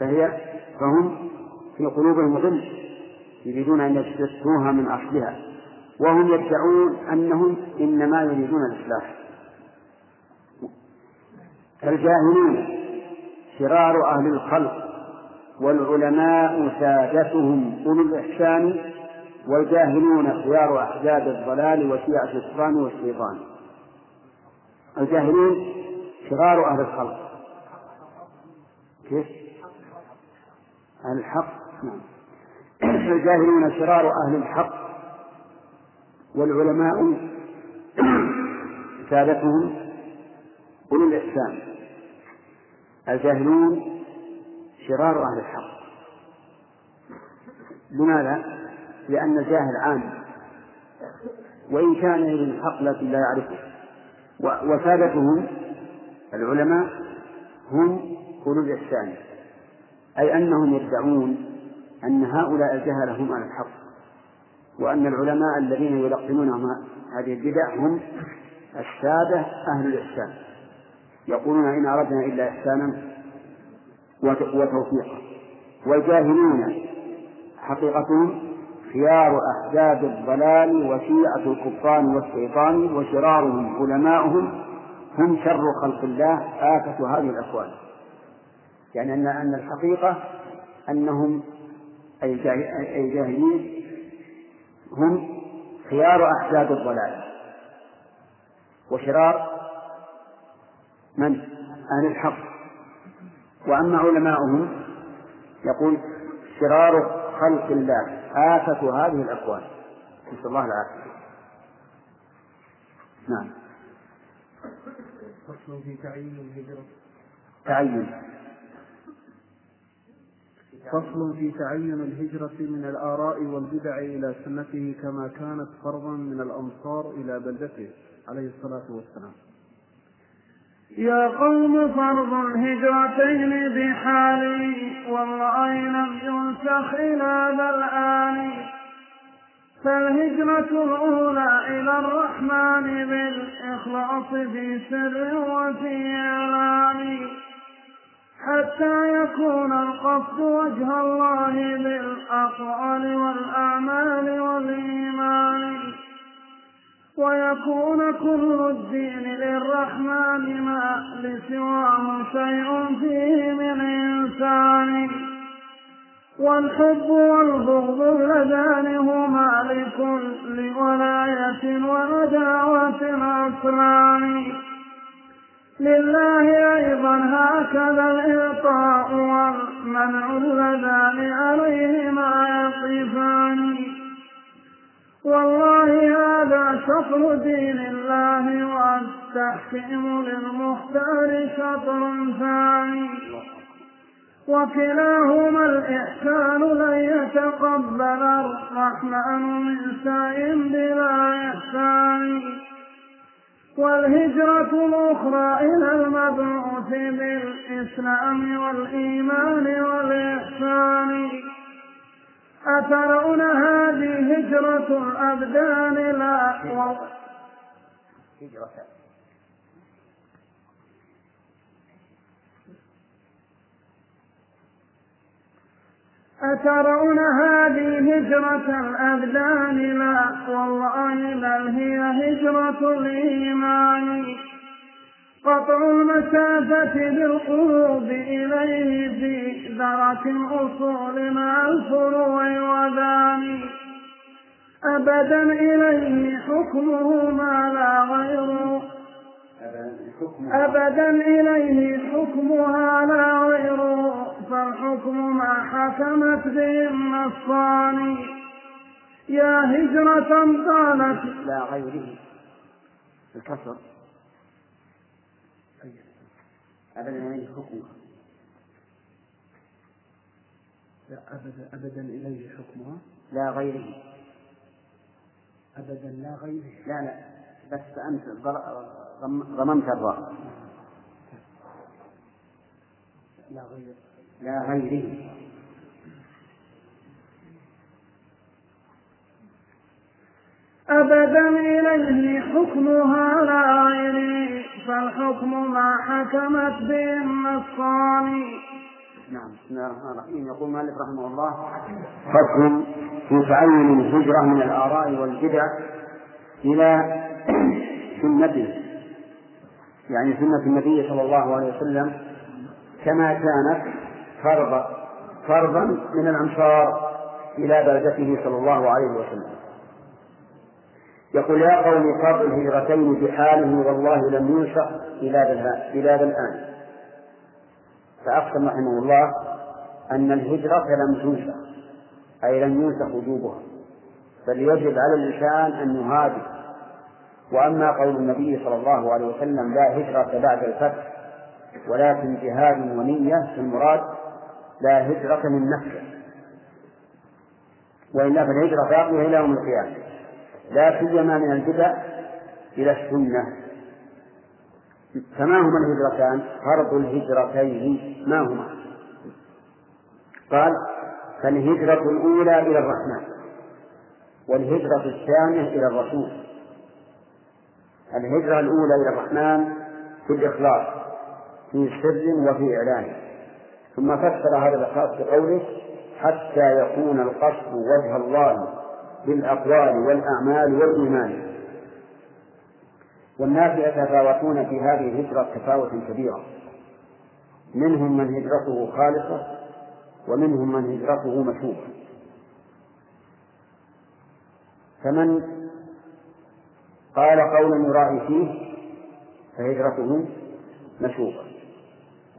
فهي فهم في قلوبهم غل يريدون أن يجتثوها من أصلها وهم يدعون أنهم إنما يريدون الإصلاح. الجاهلون شرار أهل الخلق والعلماء سادتهم أولو الإحسان والجاهلون خيار أحزاب الضلال وشيعة الشيطان والشيطان. الجاهلون شرار أهل الخلق. كيف؟ أهل الحق. نعم. الجاهلون شرار أهل الحق. والعلماء سادتهم أولو الإحسان. الجاهلون شرار أهل الحق. لماذا؟ لأن الجاهل عام. وإن كان يريد الحق لكن لا يعرفه. وسادتهم العلماء هم أولو الإحسان أي أنهم يدعون أن هؤلاء الجهلة هم أهل الحق. وأن العلماء الذين يلقنونهم هذه البدع هم السادة أهل الإحسان. يقولون إن أردنا إلا إحسانا وتوفيقا. والجاهلون حقيقتهم خيار أحزاب الضلال وشيعة الكفار والشيطان وشرارهم علماؤهم هم شر خلق الله آفة هذه الأكوان يعني أن أن الحقيقة أنهم الجاهلين هم خيار أحزاب الضلال. وشرار من؟ أهل الحق. وأما علماؤهم يقول شرار خلق الله. آفة هذه الأكوان نسأل الله العافية. نعم. فصل في تعيين الهجرة. تعين. فصل في تعين الهجرة من الآراء والبدع إلى سنته كما كانت فرضا من الأمصار إلى بلدته عليه الصلاة والسلام. يا قوم فرض الهجرتين بحالي والله لم ينسخ إلى ذا الآن فالهجرة الأولى إلى الرحمن بالإخلاص في سر وفي إعلان. حتى يكون القصد وجه الله بالأقوال والأعمال والإيمان. ويكون كل الدين للرحمن ما لسواه شيء فيه من إنسان. والحب والبغض اللذان هما لكل ولاية وعداوة أصلان لله أيضا هكذا الإعطاء والمنع اللذان عليهما يقفان والله هذا شطر دين الله والتحكيم للمختار شطر ثاني. وكلاهما الإحسان لن يتقبل الرحمن من سعي بلا إحسان. والهجرة الأخرى إلى المبعوث بالإسلام والإيمان والإحسان. أترون هذه هجرة الأبدان لا؟ هجرة أترون هذه هجرة الأبدان لا؟ والله بل هي هجرة الإيمان. قطع المسافة بالقلوب إليه في درك الأصول مع الفروع وذان أبدا إليه حكمه ما لا غيره أبدا إليه حكمها لا غيره فالحكم ما حكمت به النصان يا هجرة طالت. لا غيره. الكسر. أبدا إليه حكمها لا أبدا أبدا إليه حكمها لا غيره. أبدا لا غيره. لا لا بس أنت ضممت الراء لا غيره. لا غيره. أبدا إليه حكمها لا غيره. فالحكم ما حكمت به النصان نعم بسم الله الرحمن الرحيم. يقول المؤلف رحمه الله فصل في تعين الهجرة من الآراء والبدع إلى سنته يعني سنة النبي صلى الله عليه وسلم كما كانت فرض فرضا من الأمصار إلى بلدته صلى الله عليه وسلم. يقول يا قوم فرض الهجرتين بحاله والله لم ينشأ بلاد الآن. فأقسم رحمه الله أن الهجرة لم تنشأ أي لم ينسخ وجوبها. بل يجب على الإنسان أن يهاجر. وأما قول النبي صلى الله عليه وسلم لا هجرة بعد الفتح ولكن جهاد ونية المراد لا هجرة من مكة وإلا فالهجرة باقية إلى يوم القيامة. لا سيما من البدع إلى السنة فما هما الهجرتان؟ فرض الهجرتين ما هما؟ قال فالهجرة الأولى إلى الرحمن والهجرة الثانية إلى الرسول الهجرة الأولى إلى الرحمن في الإخلاص في سر وفي إعلان ثم فسر هذا الإخلاص بقوله حتى يكون القصد وجه الله بالأقوال والأعمال والإيمان. والناس يتفاوتون في هذه الهجرة تفاوتا كبيرا. منهم من هجرته خالصة ومنهم من هجرته مشوبة فمن قال قولا يراعي فيه فهجرته مشوبة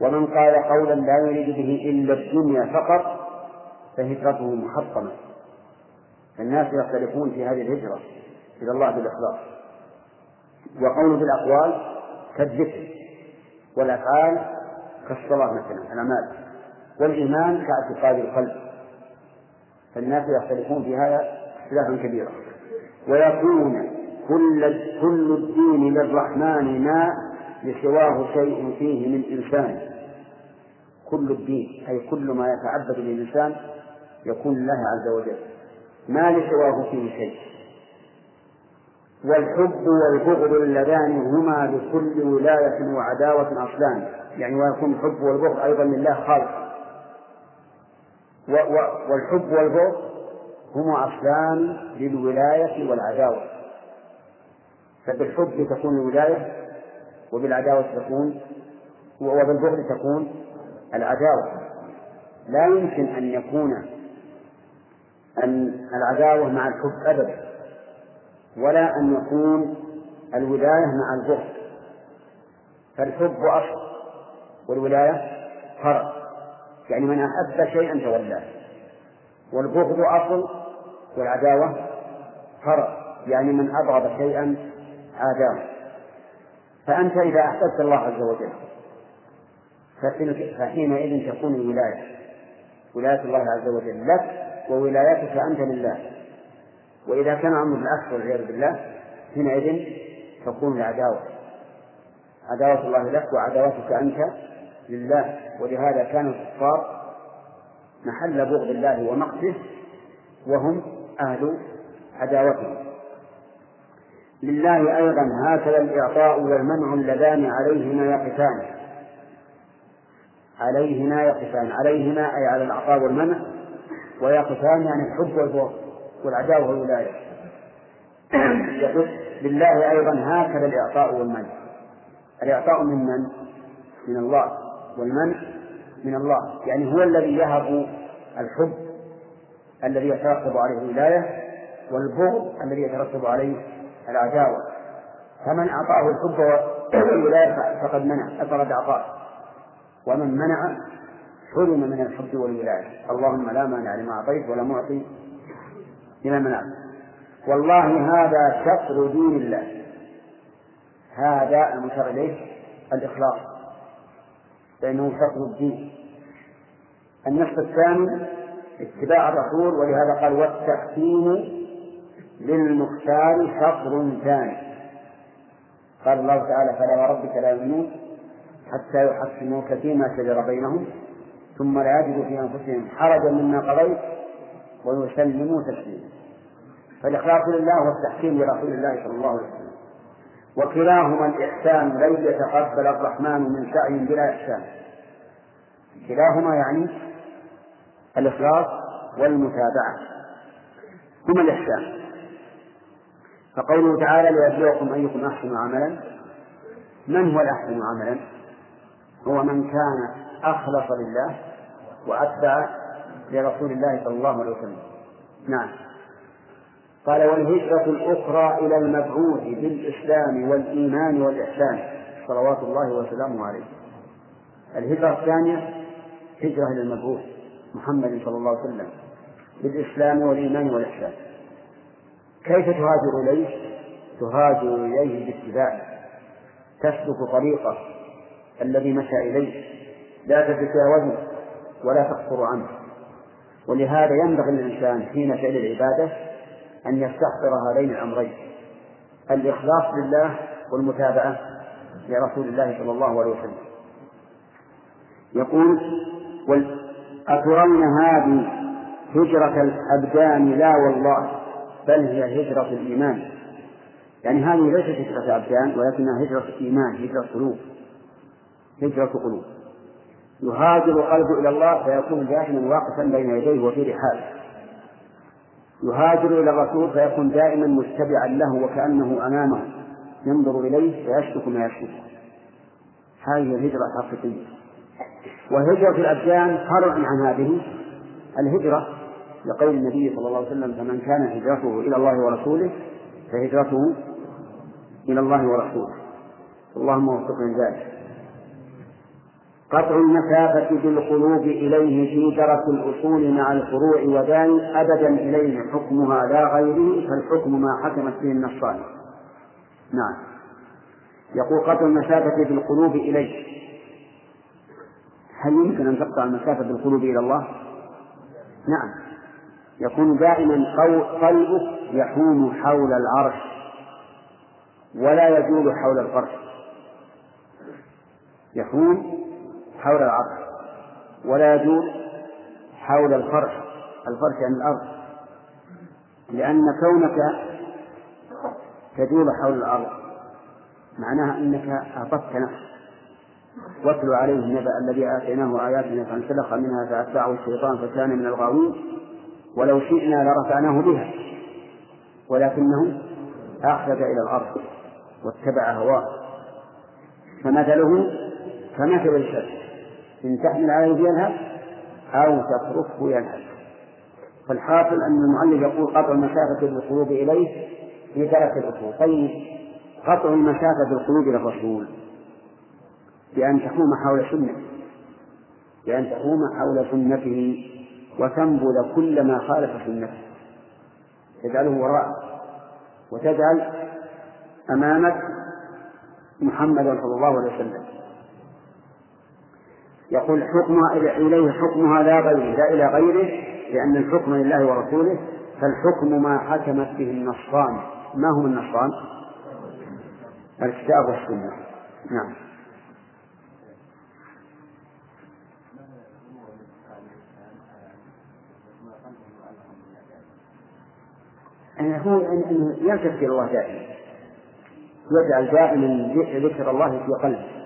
ومن قال قولا لا يريد به إلا الدنيا فقط فهجرته محطمة. الناس يختلفون في هذه الهجرة إلى الله بالإخلاص. وقول بالأقوال كالذكر والأفعال كالصلاة مثلا الأعمال. والإيمان كاعتقاد القلب. فالناس يختلفون في هذا اختلافا كبيرا. ويكون كل كل الدين للرحمن ما لسواه شيء فيه من إنسان. كل الدين أي كل ما يتعبد الإنسان يكون لله عز وجل. ما لسواه فيه شيء. والحب والبغض اللذان هما لكل ولاية وعداوة أصلان. يعني ويكون الحب والبغض أيضا لله خالص. والحب والبغض هما أصلان للولاية والعداوة. فبالحب تكون الولاية وبالعداوة تكون وبالبغض تكون العداوة. لا يمكن أن يكون العداوة مع الحب أبدا ولا أن يكون الولاية مع البغض. فالحب أصل والولاية فرع. يعني من أحب شيئا تولاه والبغض أصل والعداوة فرع. يعني من أبغض شيئا عاداه فأنت إذا أحببت الله عز وجل فحينئذ تكون الولاية. ولاية الله عز وجل لك وولايتك أنت لله. وإذا كان أمر العكس والعياذ بالله حينئذ تكون العداوة. عداوة الله لك وعداوتك أنت لله. ولهذا كان الكفار محل بغض الله ومقته وهم أهل عداوته. لله أيضا هكذا الإعطاء والمنع اللذان عليهما يقفان. عليهما يقفان. عليهما أي على العطاء والمنع ويقفان يعني الحب والبغض والعداوة والولاية. يقول لله أيضا هكذا الإعطاء والمنع. الإعطاء من من؟ من الله. والمنع من الله. يعني هو الذي يهب الحب الذي يترتب عليه الولاية والبغض الذي يترتب عليه العداوة. فمن أعطاه الحب والولاية فقد منع فقد أعطاه ومن منع حرم من الحب والولاية اللهم لا مانع لما أعطيت ولا معطي لما منعت والله هذا شطر دين الله. هذا المشار إليه الإخلاص. فإنه شطر الدين. النصف الثاني اتباع الرسول ولهذا قال والتحكيم للمختار شطر ثاني. قال الله تعالى فلا وربك لا يؤمنون حتى يحكموك فيما شجر بينهم. ثم لا يجدوا في أنفسهم حرجا مما قضيت ويسلموا تسليما. فالإخلاص لله والتحكيم لرسول الله صلى الله عليه وسلم. وكلاهما الإحسان لن يتقبل الرحمن من سعي بلا إحسان. كلاهما يعني الإخلاص والمتابعة. هما الإحسان. فقوله تعالى ليبلوكم أيكم أحسن عملا. من هو الأحسن عملا؟ هو من كان أخلص لله وأتبع لرسول الله صلى الله عليه وسلم. نعم. قال والهجرة الأخرى إلى المبعوث بالإسلام والإيمان والإحسان. صلوات الله وسلامه عليه. الهجرة الثانية هجرة إلى المبعوث. محمد صلى الله عليه وسلم. بالإسلام والإيمان والإحسان. كيف تهاجر إليه؟ تهاجر إليه باتباعه تسلك طريقه الذي مشى إليه. لا تتجاوزه ولا تقصر عنه. ولهذا ينبغي للإنسان حين فعل العبادة أن يستحضر هذين الأمرين الإخلاص لله والمتابعة لرسول الله صلى الله عليه وسلم. يقول أترون هذه هجرة الأبدان؟ لا والله بل هي هجرة الإيمان. يعني هذه ليست هجرة أبدان ولكنها هجرة إيمان هجرة قلوب هجرة قلوب. يهاجر قلبه إلى الله فيكون دائما واقفا بين يديه وفي رحاله يهاجر إلى الرسول فيكون دائما متبعا له وكأنه أمامه. ينظر إليه فيشرك ما يشرك هذه الهجرة الحقيقية وهجرة الأبدان فرع عن هذه الهجرة لقول النبي صلى الله عليه وسلم فمن كان هجرته إلى الله ورسوله فهجرته إلى الله ورسوله. اللهم وفقنا ذلك. قطع المسافة بالقلوب إليه في درك الأصول مع الفروع ودان أبدا إليه حكمها لا غيره فالحكم ما حكمت به النصان نعم. يقول قطع المسافة بالقلوب إليه. هل يمكن أن تقطع المسافة بالقلوب إلى الله؟ نعم. يكون دائما قلبك يحوم حول العرش ولا يجول حول الفرش. يحوم حول العرش ولا يجول حول الفرش الفرش يعني الأرض. لأن كونك تجول حول الأرض معناها أنك أعطتك نفسك واتل عليه النبأ الذي آتيناه آياتنا فانسلخ منها فأتبعه الشيطان فكان من الغاوين. ولو شئنا لرفعناه بها ولكنه أخرج إلى الأرض واتبع هواه. فمثله كمثل الشمس إن تحمل عليه يذهب أو تتركه ينهك فالحاصل أن المؤلف يقول قطع المسافة بالقلوب إليه في ثلاثة الأصول. طيب قطع المسافة بالقلوب إلى الرسول. بأن تحوم حول سنته. بأن تحوم حول سنته وتنبذ كل ما خالف سنته. تجعله وراء. وتجعل أمامك محمدا صلى الله عليه وسلم. يقول حكمها إليه حكمها لا غيره لا إلى غيره لأن الحكم لله ورسوله فالحكم ما حكمت به النصران. ما هم النصران؟ الكتاب والسنة. نعم. يعني هو أنه يلتفت إلى الله دائما. يجعل دائما ذكر الله في قلبه.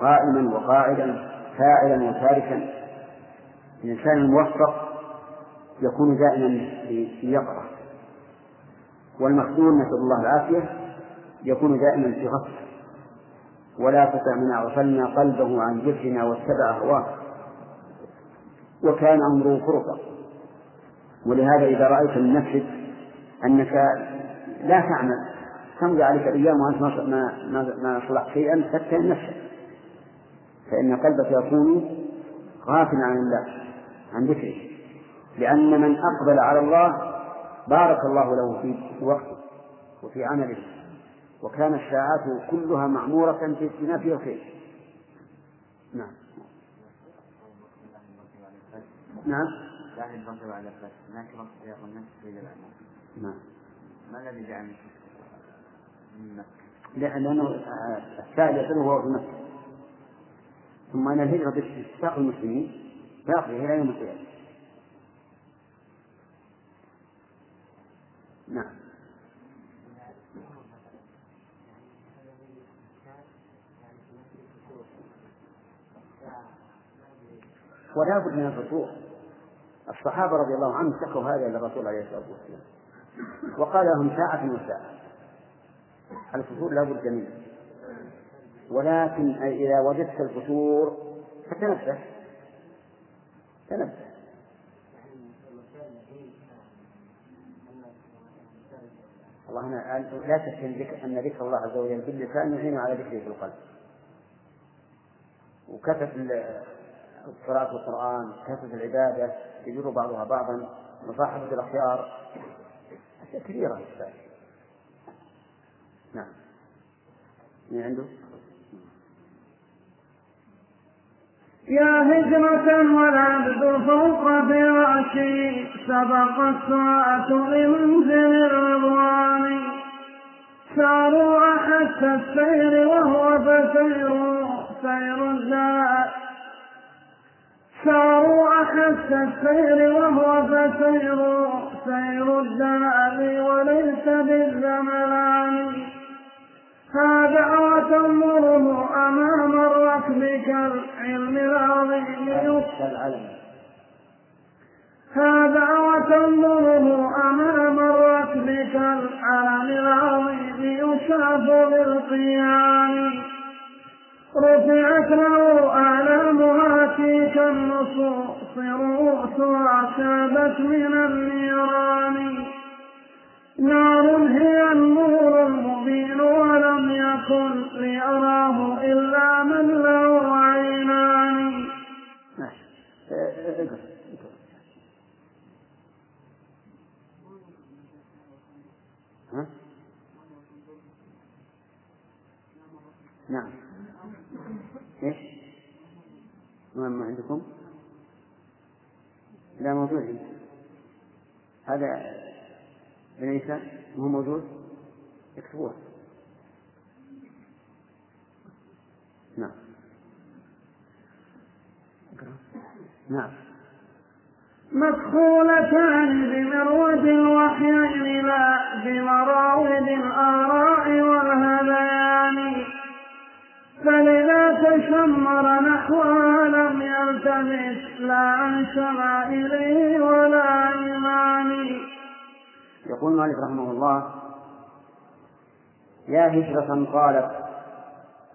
قائما وقاعدا فاعلا وتاركا. الإنسان الموفق يكون دائما في يقظة والمخزون نسأل الله العافية يكون دائما في غفلة. ولا تطع من أغفلنا قلبه عن ذكرنا واتبع هواه. وكان أمره فرطا. ولهذا إذا رأيت من نفسك أنك لا تعمل تمضي عليك الأيام وأنت ما ما ما صلحت شيئا تتهم نفسك. فإن قلبك يكون غافلا عن الله عن ذكره. لأن من أقبل على الله بارك الله له في وقته وفي عمله وكان الساعات كلها معمورة في نفي الخير نعم. نعم. نعم. ما الذي جعل لأنه السائل يصله وهو في مكة. ثم أن الهجرة باتفاق المسلمين باقية إلى يوم القيامة. نعم. ولا بد من الفطور الصحابة رضي الله عنهم شكوا هذا إلى الرسول عليه الصلاة والسلام. وقال لهم ساعة وساعة. الفطور لا بد منه. ولكن إذا وجدت الفتور فتنبه. تنبه. الله هنا لا شك أن ذكر الله عز وجل باللسان يعين على ذكره في القلب. وكثرة قراءة القرآن كثرة العبادة يجر بعضها بعضا مصاحبة الأخيار أشياء كثيرة نعم. من عنده؟ يا هجرة والعبد فوق فراشي سبق الساعة بمنزل الرضوان. ساروا أحس السير وهو فسير سير الدار ساروا أحس السير وهو فسير سير الدار وليس بالزملان هذا وتمره أمام الركب كالعلم العظيم هذا وتنظره أمام الركب كالعلم العظيم يشاف بالقيام رفعت له آلامها في كالنصوص رؤوسها شابت من النيران نار هي النور المبين ولم يكن ليراه إلا من له عينان؟ نعم إيش؟ ما عندكم؟ لا موجود هذا ليس هو موجود؟ اكتبوه نعم. نعم. مدخولتان بمرود الوحيين لا بمراود الآراء والهذيان. فلذا تشمر نحوها لم يلتمس لا عن شمائله ولا إيمان يقول مالك رحمه الله يا هجرة طالت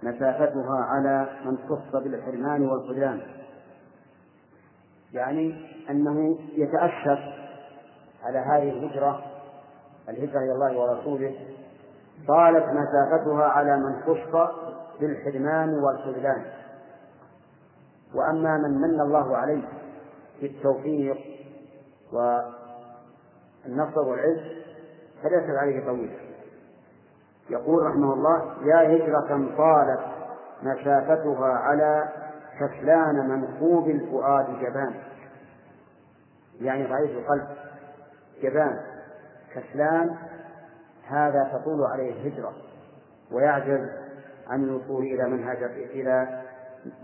مسافتها على من خص بالحرمان والخذلان يعني أنه يتأسف على هذه الهجرة الهجرة إلى الله ورسوله طالت مسافتها على من خص بالحرمان والخذلان وأما من من الله عليه بالتوفيق والنصر والعز فليست عليه طويلة يقول رحمه الله يا هجرة طالت مسافتها على كسلان منخوب الفؤاد جبان. يعني ضعيف القلب. جبان. كسلان هذا تطول عليه الهجرة ويعجز عن الوصول إلى منهج إلى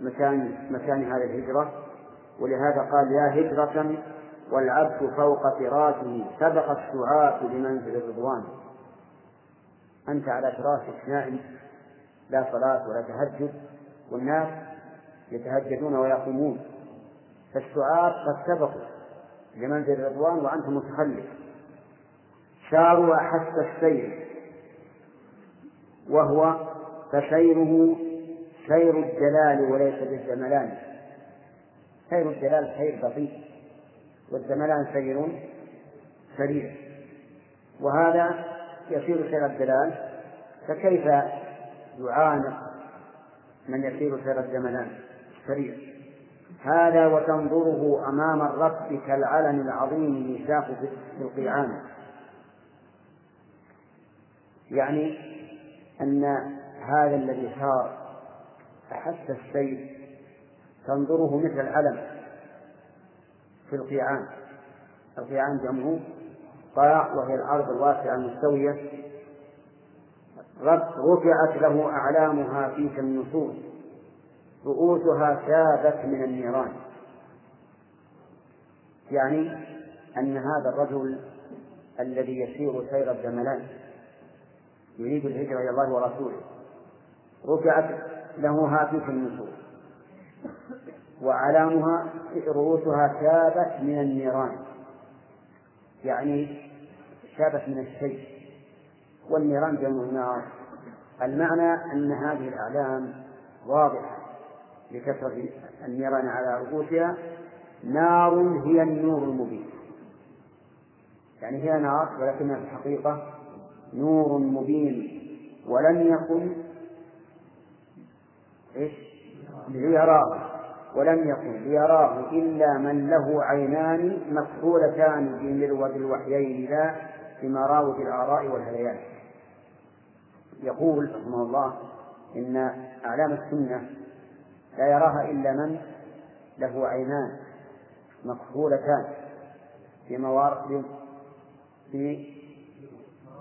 مكان مكان هذه الهجرة. ولهذا قال يا هجرة والعبد فوق فراشه سبق السعاة لمنزل الرضوان. أنت على فراشك نائم لا صلاة ولا تهجد والناس يتهجدون ويقومون. فالسعاة قد سبقوا لمنزل الرضوان وأنت متخلف. شاروا أحس السير وهو فسيره سير الجلال وليس بالجملان. سير الجلال سير بطيء والجملان سير سريع. وهذا يسير سير الجلال فكيف يعانق من يسير سير الجملان سريع؟ هذا وتنظره أمام الركب كالعلم العظيم يشاف في القيعان. يعني أن هذا الذي صار أحس السيف تنظره مثل العلم في القيعان. القيعان جمعه قاع وهي الأرض الواسعة المستوية. رفعت له أعلامها في كالنصوص رؤوسها شابت من النيران. يعني أن هذا الرجل الذي يسير سير الجملان يريد الهجرة إلى الله ورسوله. رفعت له هاتف النصوص وأعلامها رؤوسها شابت من النيران. يعني شابت من الشيء. والنيران جمع النار. المعنى أن هذه الأعلام واضحة لكثرة النيران على رؤوسها. نار هي النور المبين. يعني هي نار ولكنها في الحقيقة نور مبين ولم يكن إيش؟ ليراه ولم يكن ليراه إلا من له عينان مكحولتان بمروة الوحيين لا بمراود الآراء والهذيان يقول رحمه الله إن أعلام السنة لا يراها إلا من له عينان مكحولتان في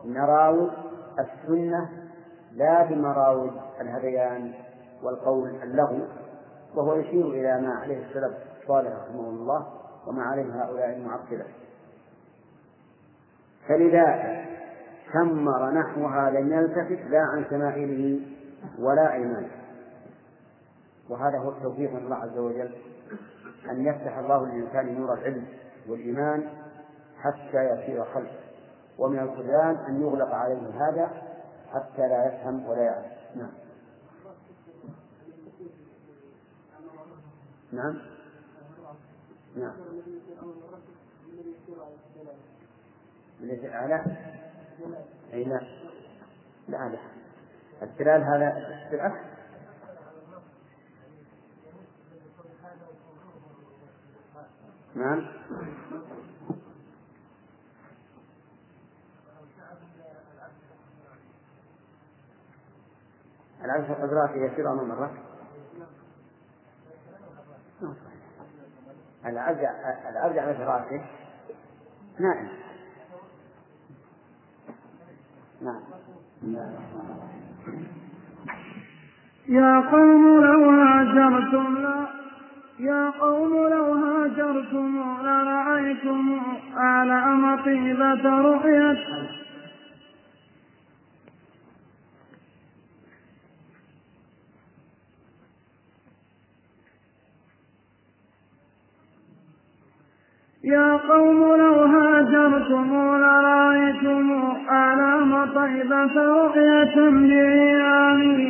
مراود السنة لا بمراود الهذيان والقول اللغو وهو يشير إلى ما عليه السلف الصالح رحمه الله وما عليه هؤلاء المعطلة فلذلك شمر نحوها لم يلتفت لا عن شمائله ولا أيمانه. وهذا هو التوفيق من الله عز وجل أن يفتح الله للإنسان نور العلم والإيمان حتى يسير خلفه ومن الخذلان أن يغلق عليه هذا حتى لا يفهم ولا يعرف نعم. نعم. نعم. أعلى؟ أي لا. لا لا التلال هذا بالعكس نعم. العبد الأدراك يسير أمام الركب. العبد العبد على فراشه. نائم نعم. يا قوم لو هاجرتم لا يا قوم لو هاجرتم لرأيتم أعلى طيبة رؤية. يا قوم لو هاجرتم لرأيتم آلام طيبة رؤية بإيامي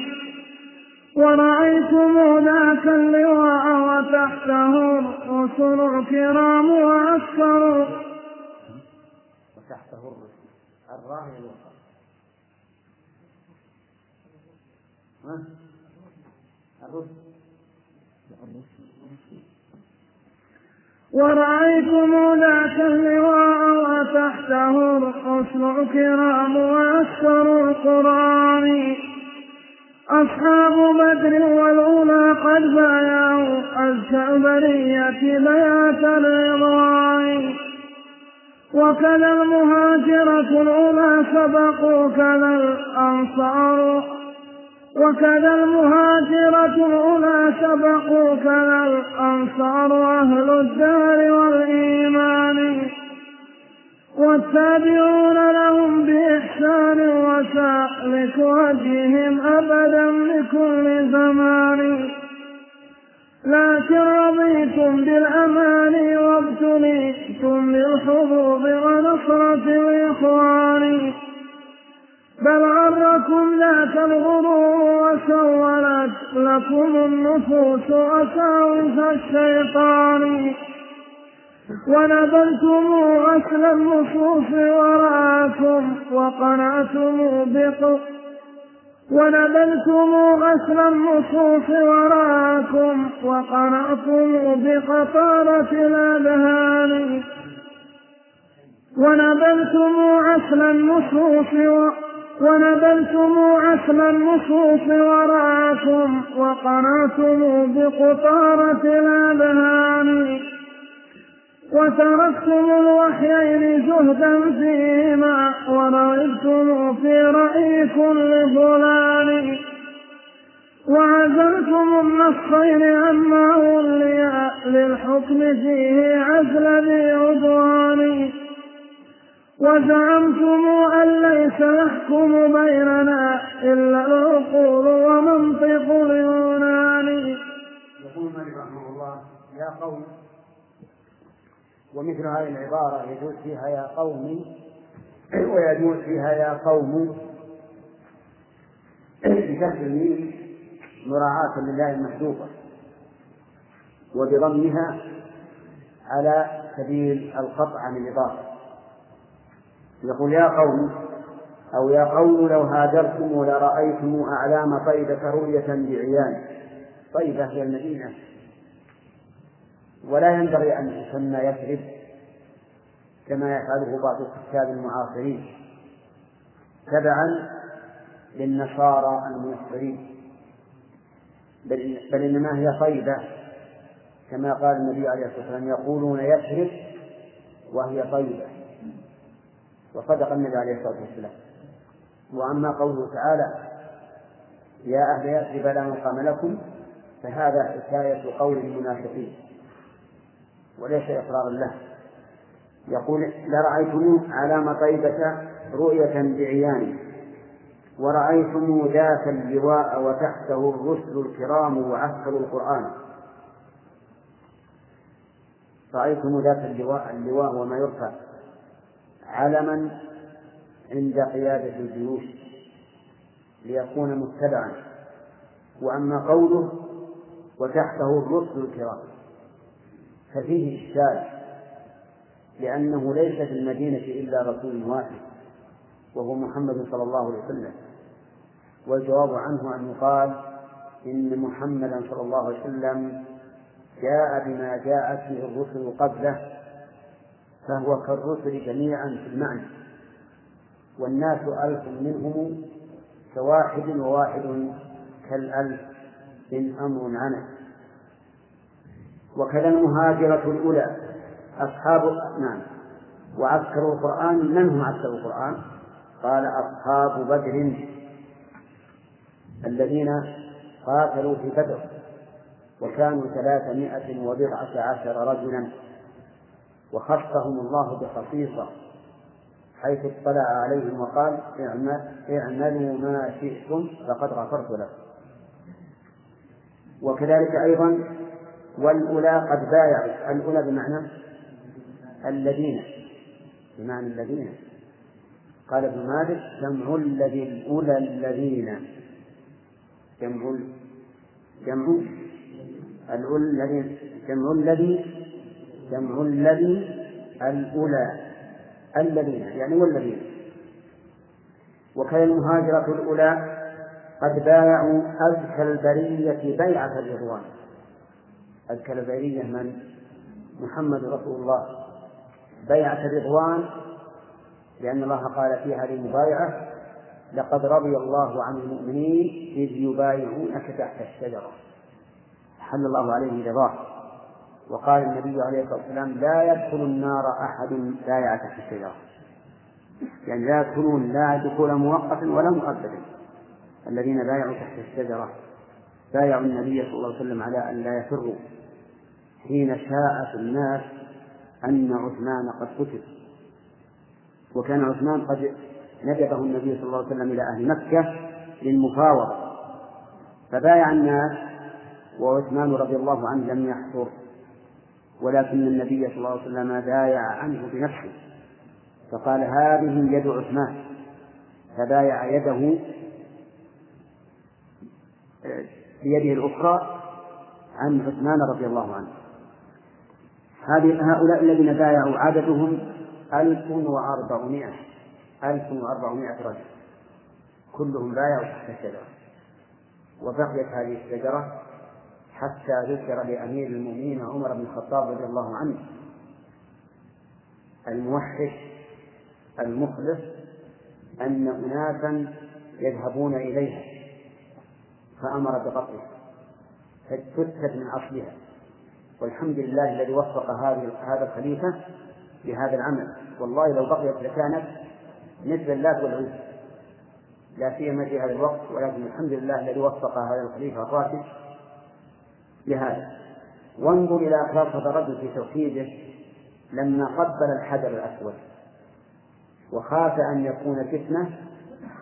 ورأيتم ذاك اللواء وتحته الرسل الكرام وعسكروا وتحته الرسل الراهي الوسط ها؟ الرسل. ورأيتم ذاك اللواء وتحته الرسل الكرام وعسكروا القرآن. أصحاب بدر والأولى قد بايعوا البرية بيات الرضوان وكذا المهاجرة الأولى سبقوا كذا الأنصار وكذا المهاجرة الأولى سبقوا كذا الأنصار أهل الدار والإيمان. والتابعون لهم بإحسان وسالك هديهم أبدا لكل زمان. لكن رضيتم بالأمان وابتليتم بالحظوظ ونصرة الإخوان. بل غركم ذاك الغرور وسولت لكم النفوس وساوس الشيطان. ونبلتم غسل النصوص وراءكم وقنعتم بق ونبلتم غسل النصوص وراءكم وقنعتم بقطارة الأذهان. ونبلتم عسل النصوص و... ونبلتم عسل النصوص وراءكم وقنعتم بقطارة الأذهان وتركتم الوحيين زهدا فيهما ورغبتم في رأي كل فلان وعزلتم النصين عما ولي للحكم فيه عزل ذي عدوان وزعمتم أن ليس يحكم بيننا إلا العقول ومنطق اليونان يقول مالك رحمه الله يا قوم ومثل هذه العبارة يجوز فيها يا قوم ويجوز فيها يا قوم بكسر الميم مراعاة لله المحذوفة وبضمها على سبيل القطع عن الإضافة. يقول يا قوم أو يا قوم لو هاجرتم لرأيتم أعلام طيبة رؤية بعيان. طيبة هي المدينة. ولا ينبغي أن تسمى يثرب كما يفعله بعض الكتاب المعاصرين. تبعا للنصارى المنصرين بل, بل إنما هي طيبة كما قال النبي عليه الصلاة والسلام يقولون يثرب وهي طيبة. وصدق النبي عليه الصلاة والسلام. وأما قوله تعالى يا أهل يثرب لا مقام لكم فهذا حكاية قول المنافقين. وليس إقرارا له. يقول لرأيتم علام طيبة رؤية بعيان ورأيتم ذات اللواء وتحته الرسل الكرام وعسكر القرآن. رأيتم ذات اللواء اللواء وما يرفع. علما عند قيادة الجيوش ليكون متبعا. وأما قوله وتحته الرسل الكرام ففيه إشكال لأنه ليس في المدينة إلا رسول واحد وهو محمد صلى الله عليه وسلم. والجواب عنه أن يقال إن محمدا صلى الله عليه وسلم جاء بما جاءت به الرسل قبله فهو كالرسل جميعا في المعنى. والناس ألف منهم كواحد وواحد كالألف إن أمر عنه. وكذا المهاجرة الأولى أصحاب نعم. وعسكروا القرآن من هم عسكروا القرآن؟ قال أصحاب بدر. الذين قاتلوا في بدر وكانوا ثلاثمائة وبضعة عشر رجلا. وخصهم الله بخصيصة حيث اطلع عليهم وقال اعملوا ما شئتم فقد غفرت لكم. وكذلك أيضا والأولى قد بايعوا الأولى بمعنى الذين بمعنى الذين. قال ابن مالك جمع الذي الأولى الذين. جمع جمع الأولى الذين جمع الذي جمع الذي الأولى الذين يعني والذين. وكان المهاجرة الأولى قد بايعوا أزكى البرية بيعة الرضوان. أزكى البرية من؟ محمد رسول الله. بيعة الرضوان لأن الله قال في هذه المبايعة لقد رضي الله عن المؤمنين إذ يبايعونك تحت الشجرة. حل الله عليه رضاه. وقال النبي عليه الصلاة والسلام لا يدخل النار أحد بايع تحت الشجرة. يعني لا يدخلون لا دخول مؤقتا ولا مؤبدا الذين بايعوا تحت الشجرة بايعوا النبي صلى الله عليه وسلم على أن لا يفروا حين شاء في الناس أن عثمان قد قتل. وكان عثمان قد ندبه النبي صلى الله عليه وسلم إلى أهل مكة للمفاوضة. فبايع الناس وعثمان رضي الله عنه لم يحضر. ولكن النبي صلى الله عليه وسلم بايع عنه بنفسه فقال هذه يد عثمان فبايع يده بيده الأخرى عن عثمان رضي الله عنه. هذه هؤلاء الذين بايعوا عددهم ألف وأربعمائة ألف وأربعمائة رجل كلهم بايعوا تحت الشجرة وبقيت هذه الشجرة حتى ذكر لأمير المؤمنين عمر بن الخطاب رضي الله عنه. الموحد المخلص أن أناسا يذهبون إليها فأمر بقطعها فتتت من أصلها. والحمد لله الذي وفق هذه هذا الخليفة لهذا العمل. والله لو بقيت لكانت مثل اللات والعزى لا سيما في هذا الوقت ولكن الحمد لله الذي وفق هذا الخليفة الراشد. لهذا. وانظر إلى خاصة الرجل في توحيده لما قبل الحجر الأسود. وخاف أن يكون فتنة.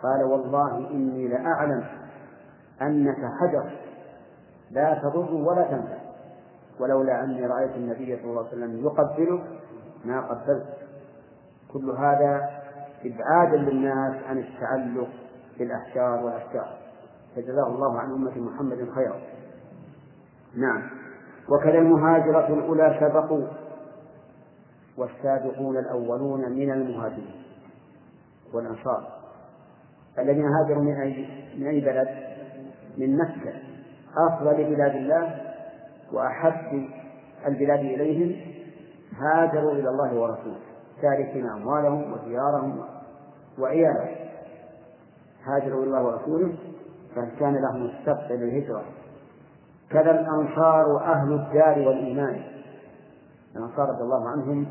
قال والله إني لأعلم أنك حجر. لا تضر ولا تنفع. ولولا أني رأيت النبي صلى الله عليه وسلم يقبله ما قبلت. كل هذا إبعادا للناس عن التعلق بالأحجار والأشجار. فجزاه الله عن أمة محمد خيرا. نعم وكذا المهاجرة الأولى سبقوا والسابقون الأولون من المهاجرين والأنصار الذين هاجروا من أي من أي بلد؟ من مكة أفضل بلاد الله وأحب البلاد إليهم هاجروا إلى الله ورسوله تاركين أموالهم وديارهم وعيالهم هاجروا إلى الله ورسوله فكان لهم السبق للهجرة كذا الأنصار أهل الدار والإيمان. الأنصار رضي الله عنهم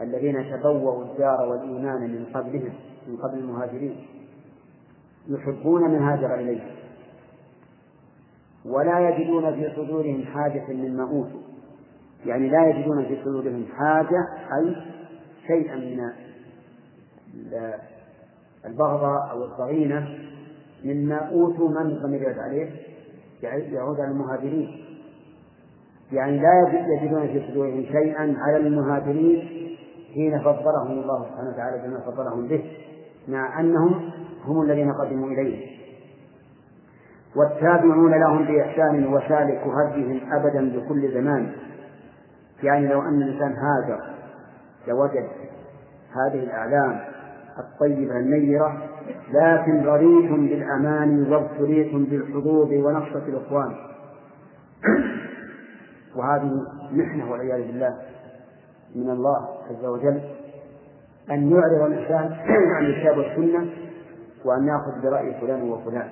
الذين تبوأوا الدار والإيمان من قبلهم من قبل المهاجرين. يحبون من هاجر إليه ولا يجدون في صدورهم حاجة مما أوتوا. يعني لا يجدون في صدورهم حاجة أي شيئا من البغضة أو الضغينة مما أوتوا من ضمير عليه. يعود على المهاجرين. يعني لا يجدون في صدورهم شيئا على المهاجرين حين فضلهم الله سبحانه وتعالى بما فضلهم به مع أنهم هم الذين قدموا إليه. والتابعون لهم بإحسان وسالك هديهم أبدا بكل زمان. يعني لو أن الإنسان هاجر لوجد هذه الأعلام الطيبة النيرة لكن رضيتم بالأمان وابتليتم بالحظوظ ونصرة الإخوان. وهذه محنة والعياذ بالله من الله عز وجل أن يعرض الإنسان عن الكتاب والسنة وأن يأخذ برأي فلان وفلان.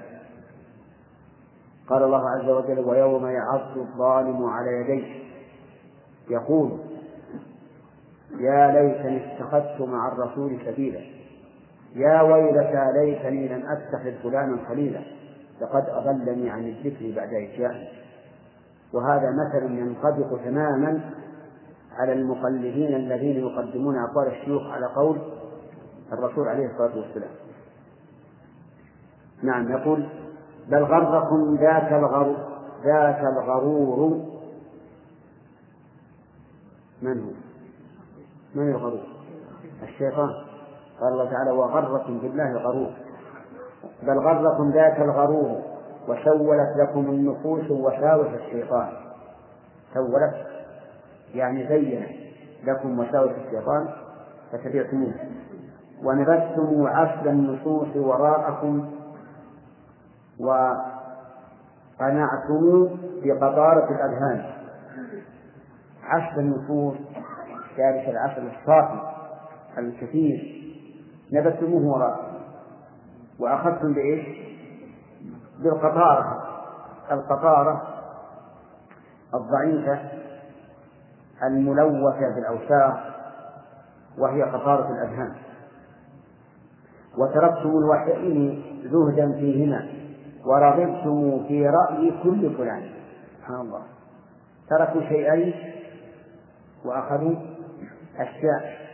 قال الله عز وجل ويوم يعض الظالم على يديه. يقول يا ليتني اتخذت مع الرسول سبيلا. يا ويلتى ليتني لم أتخذ فلانا خليلا لقد أضلني عن الذكر بعد إذ وهذا مثل ينطبق تماما على المقلدين الذين يقدمون أقوال الشيوخ على قول الرسول عليه الصلاة والسلام نعم يقول بل غركم ذاك الغرور ذاك الغرور من هو؟ من الغرور؟ الشيطان قال الله تعالى وغركم بالله الغرور بل غركم ذاك الغرور وسولت لكم النفوس وساوس الشيطان. سولت يعني زين لكم وساوس الشيطان فتبعتموه ونبذتم عسل النصوص وراءكم وقنعتم بقطارة الأذهان. عسل النصوص ذلك العسل الصافي الكثير. نبذتموه وراءكم وأخذتم بإيش؟ بالقطارة. القطارة الضعيفة الملوثة بالأوساخ وهي قطارة الأذهان. وتركتم الوحيين زهدا فيهما ورغبتم في رأي كل فلان. سبحان الله. تركوا شيئين وأخذوا أشياء.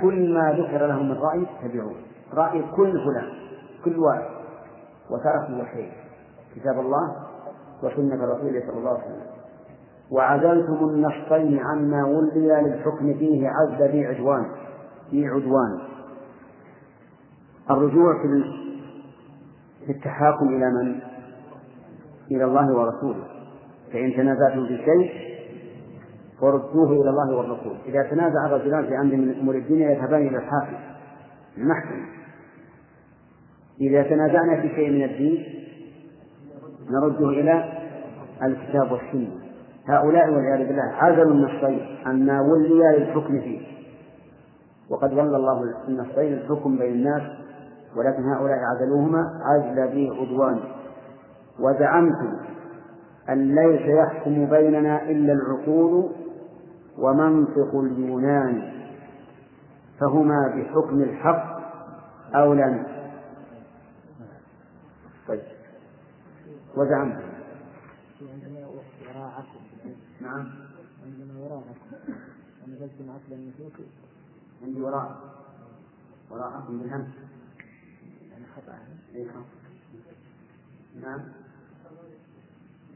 كل ما ذكر لهم من رأي اتبعوه رأي كل فلان كل واحد. وتركوا الوحيين كتاب الله وسنة رسوله صلى الله عليه وسلم. وعزلتم النصين عما ولي للحكم فيه عز ذي عدوان. ذي عدوان. الرجوع في التحاكم إلى من؟ إلى الله ورسوله. فإن تنازعتم في شيء فردوه إلى الله والرسول. إذا تنازع الرجلان في أمر من أمور الدنيا يذهبان إلى الحاكم المحكمة. إذا تنازعنا في شيء من الدين نرده إلى الكتاب والسنة. هؤلاء والعياذ بالله عزلوا النصين عما ولي للحكم فيه. وقد ولى الله النصين الحكم بين الناس ولكن هؤلاء عزلوهما عزل به عدوان. وزعمتم أن ليس يحكم بيننا إلا العقول ومنطق اليونان فهما بحكم الحق أولى طيب. وزعمتم نعم. عندنا وراءكم ونزلتم عقل النفوس عندي وراء. وراءكم بالهمس يعني خطأ. نعم.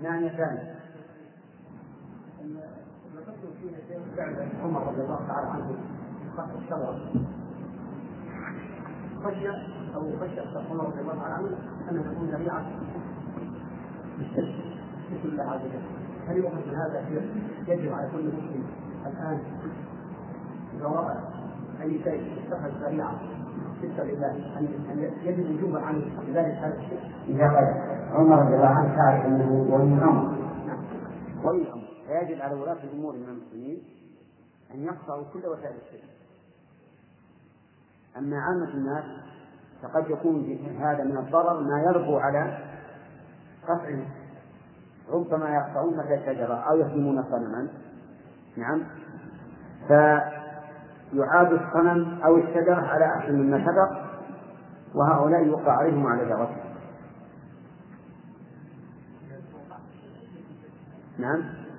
نعم يا ثاني عمر رضي الله تعالى عنه خط الشجرة خشي أو خشي عمر رضي الله تعالى عنه أن تكون ذريعة. بسم الله عز وجل هل يؤخذ من هذا يجب على كل مسلم الآن إذا رأى أي شيء اتخذ ذريعة. في سبيل الله أن أن يجب وجوبا عنه لذلك هذا الشيء. قال عمر رضي الله عنه تعرف أنه ولي الأمر. ولي الأمر. فيجب على ولاة الأمور من المسلمين أن يقطعوا كل وسائل الشرك. أما عامة الناس فقد يكون هذا من الضرر ما يربو على قطعه ربما يقطعون مثل شجرة أو يهدمون صنما. نعم. فيعاد الصنم أو الشجرة على أحسن مما سبق وهؤلاء يوقع عليهم على دعوتهم نعم.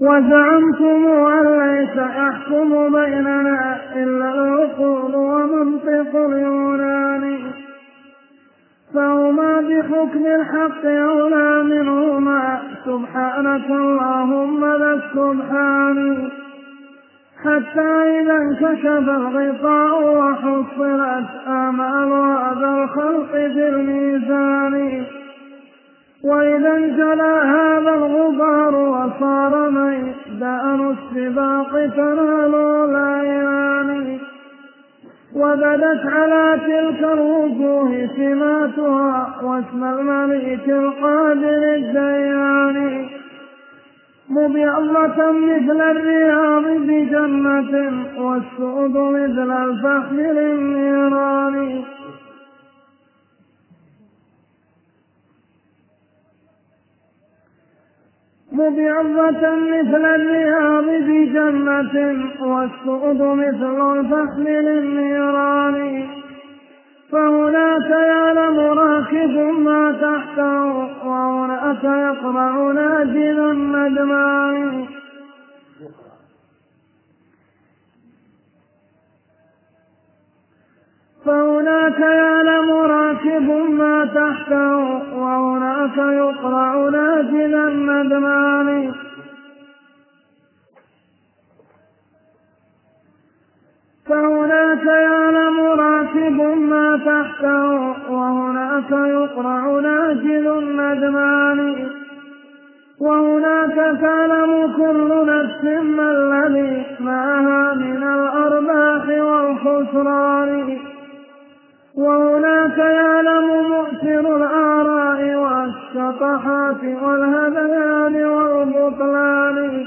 وزعمتم أن ليس يحكم بيننا إلا العقول ومنطق اليونان. فهما بحكم الحق أولى منهما. سبحانك اللهم ذا السبحان حتى إذا انكشف الغطاء وحصلت آمال هذا الخلق في الميزان وإذا انجلى هذا الغبار وصار ميدان السباق تنال الأعيان وبدت على تلك الوجوه سماتها واسم الملك القادر الديان مبيضة مثل الرياض بجنة والسؤد مثل الفحم للنيران مبيضة مثل الرياض بجنة والسؤد مثل الفحم للنيران. فهناك يعلم راكب ما تحته وهناك يقرأ ناجل الندمان فهناك يعلم راكب ما تحته وهناك يقرع ناجل الندمان فهناك يعلم راكب ما تحته وهناك يقرع ناجل الندمان وهناك تعلم كل نفس ما الذي معها من الأرباح والخسران. وهناك يعلم مؤثر الآراء والشطحات والهذيان والبطلان.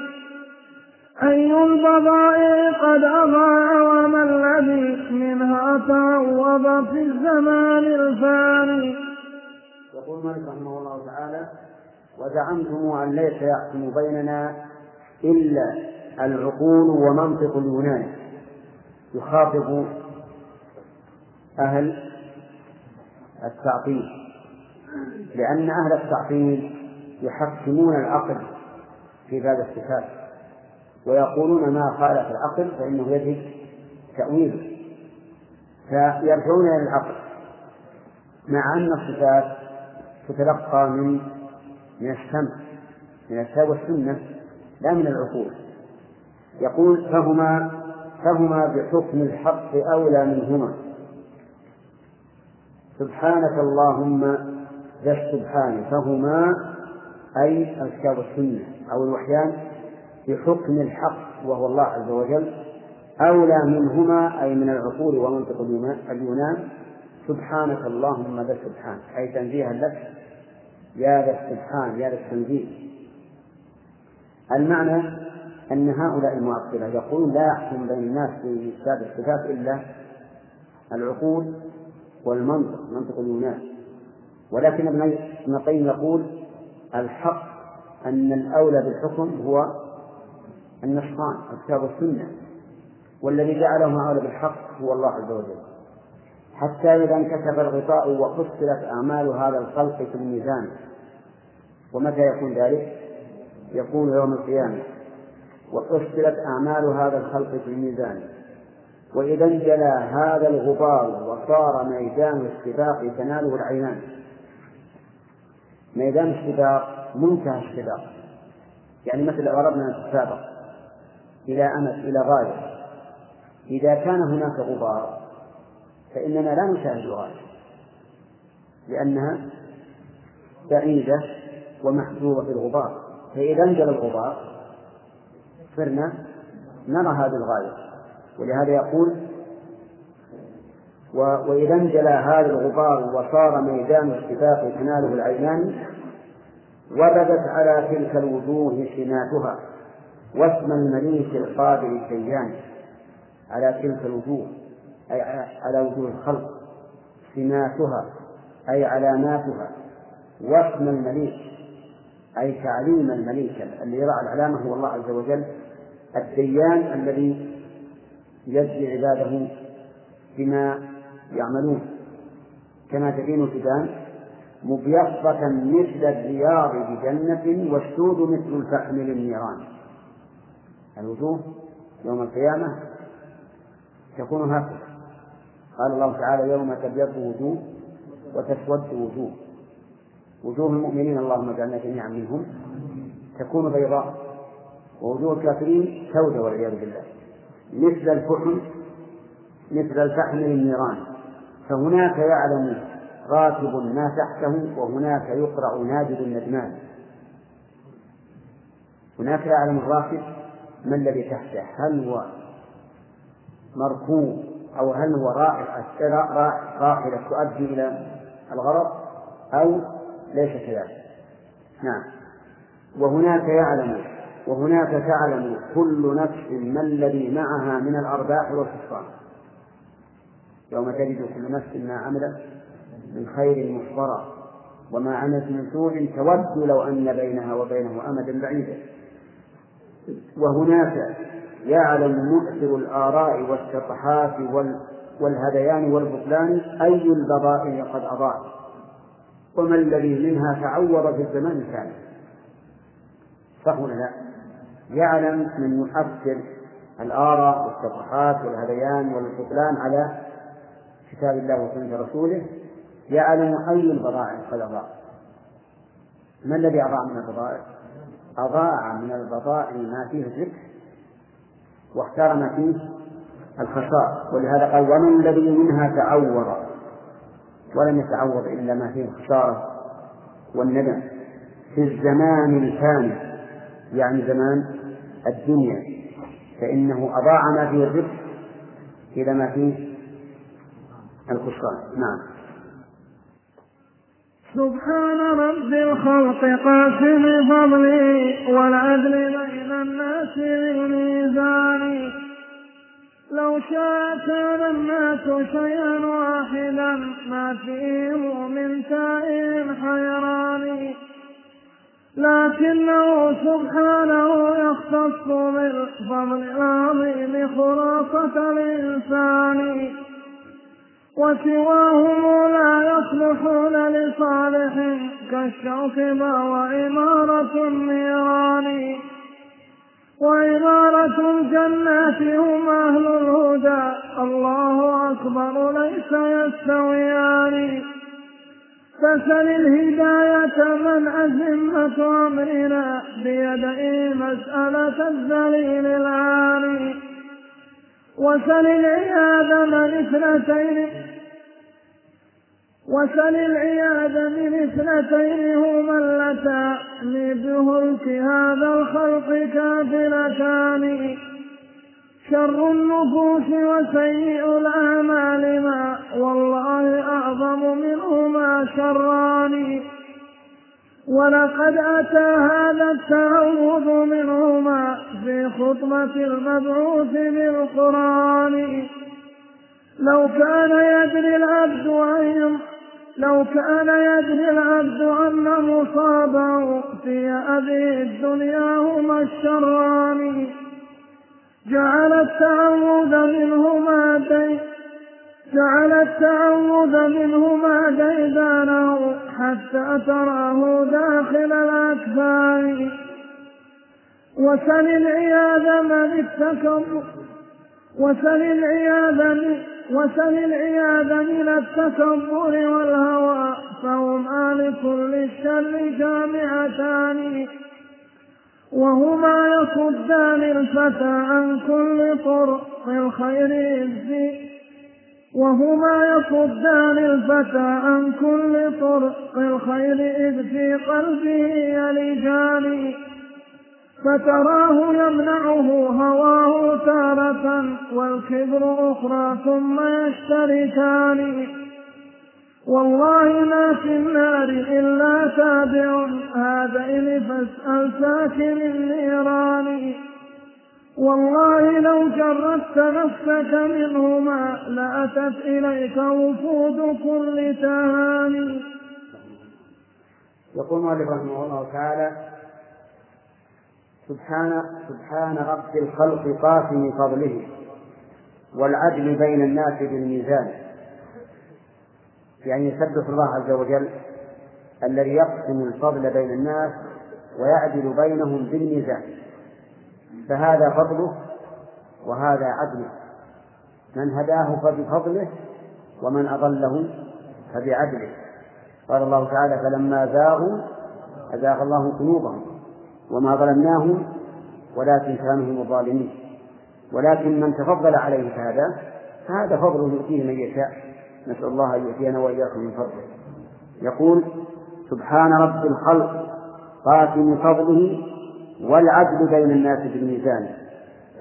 أي البضائع قد أضاع وما الذي منها تعوض في الزمان الفاني. يقول مالك رحمه الله تعالى وزعمتم أن ليس يحكم بيننا إلا العقول ومنطق اليونان. يخاطب أهل التعطيل لأن أهل التعطيل يحكمون العقل في باب الصفات ويقولون ما خالف العقل فإنه يجب تأويله فيرجعون إلى العقل مع أن الصفات تتلقى من من السمع من الكتاب والسنة لا من العقول. يقول فهما فهما بحكم الحق أولى منهما. سبحانك اللهم ذا السبحان فهما أي الكتاب والسنة أو الوحيان بحكم الحق وهو الله عز وجل. أولى منهما أي من العقول ومنطق اليونان. سبحانك اللهم ذا السبحان أي تنزيها لك. يا ذا السبحان يا ذا التنزيه. المعنى أن هؤلاء المعطلة يقولون لا يحكم بين الناس في الصفات إلا العقول والمنطق منطق اليونان. ولكن ابن القيم يقول الحق أن الأولى بالحكم هو النصران الكتاب والسنة. والذي جعلهم أولى بالحق هو الله عز وجل. حتى إذا انكشف الغطاء وفصلت أعمال هذا الخلق في الميزان. ومتى يكون ذلك؟ يكون يوم القيامة. وفصلت أعمال هذا الخلق في الميزان. وإذا انجلى هذا الغبار وصار ميدان السباق تناله العينان. ميدان السباق منتهى السباق يعني مثل أردنا أن نتسابق إلى أمد إلى غاية. إذا كان هناك غبار فإننا لا نشاهد غاية لأنها بعيدة ومحجوبة الغبار. فإذا انجلى الغبار صرنا نرى هذه الغاية. ولهذا يقول. وإذا انجلى هذا الغبار وصار ميدان السباق تناله العينان وبدت على تلك الوجوه سماتها واسم المليك القادر الديان على تلك الوجوه أي على وجوه الخلق سماتها أي علاماتها واسم المليك أي تعليم المليك الذي يضع العلامة هو الله عز وجل الديان الذي يجزي عباده بما يعملون. كما تبين الكتاب مبيضة مثل الرياض بجنة والسود مثل الفحم للنيران. الوجوه يوم القيامة تكون هكذا. قال الله تعالى يوم تبيض وجوه وتسود وجوه. وجوه المؤمنين اللهم اجعلنا جميعا منهم. تكون بيضاء ووجوه الكافرين سوداء والعياذ بالله. مثل الفحم مثل الفحم للنيران. فهناك يعلم راكب ما تحته وهناك يقرع نادر الندمان. هناك يعلم الراكب ما الذي تحته هل هو مركوب أو هل هو راحلة تؤدي إلى الغرض أو ليس كذلك. نعم. وهناك يعلم وهناك تعلم كل نفس ما الذي معها من الأرباح والخسران يوم تجد كل نفس ما عملت من خير محضرا وما عملت من سوء تود لو أن بينها وبينه أمدا بعيدا. وهناك يعلم مؤثر الآراء والشطحات والهذيان والبطلان أي البضائع قد أضاع وما الذي منها تعوض في الزمان الثاني. صح ولا لا؟ يعلم من يؤثر الآراء والشطحات والهذيان والبطلان على كتاب الله وسنة رسوله يعلم أي البضائع قد أضاع ما الذي أضاع من البضائع؟ أضاع من البضائع ما فيه الذكر واختار ما فيه الخسارة ولهذا قال ومن الذي منها تعوض ولم يتعوض إلا ما فيه الخسارة والندم. في الزمان الفاني يعني زمان الدنيا فإنه أضاع ما فيه الربح إلى ما فيه الخسران نعم. سبحان رب الخلق قاسم فضلي والعدل بين الناس بالميزان لو شاء كان الناس شيئا واحدا ما فيه من تائه حيران. لكنه سبحانه يختص بالفضل العظيم خلاصة الإنسان. وسواهم لا يصلحون لصالح كالشوك وعمارة النيران. وعمارة الجنات هم أهل الهدى. الله أكبر ليس يستويان. فسل الهداية من أزمة أمرنا بيدئه مسألة الذليل العالي وسل العياذ من اثنتين وسل العياذ من اثنتين هما اللتان بهلك هذا الخلق كافلتان. شر النفوس وسيء الأعمال ما والله أعظم منهما شران. ولقد أتى هذا التعوذ منهما في خطبة المبعوث بالقرآن. لو كان يدري العبد أن لو كان يدري العبد أن مصابه في هذه الدنيا هما الشران. جعل التعوذ منهما دي جعل التعوذ منهما ديدانه حتى تراه داخل الأكفان. وسل العياذ من التكبر وسل العياذ من وسل العياذ من التكبر والهوى فهما لكل الشر جامعتان. وهما يصدان الفتى عن كل طرق الخير وهما يصدان الفتى عن كل طرق الخير إذ في قلبه يلجان. فتراه يمنعه هواه تارة والكبر أخرى ثم يشتركان. والله ما في النار إلا تابع. هذين فاسأل ساكن النيران والله لو جردت نفسك منهما لأتت إليك وفود كل تهاني. يقول مؤلف رحمه الله تعالى سبحان سبحان رب الخلق قاسم فضله والعدل بين الناس بالميزان. يعني يسبح الله عز وجل الذي يقسم الفضل بين الناس ويعدل بينهم بالميزان. فهذا فضله وهذا عدله. من هداه فبفضله ومن أضله فبعدله. قال الله تعالى فلما زاغوا أزاغ الله قلوبهم وما ظلمناهم ولكن كانوا هم الظالمين. ولكن من تفضل عليه فهذا فهذا فضله يؤتيه من يشاء. نسأل الله أن يؤتينا وإياكم من فضله. يقول سبحان رب الخلق قاسم فضله والعدل بين الناس بالميزان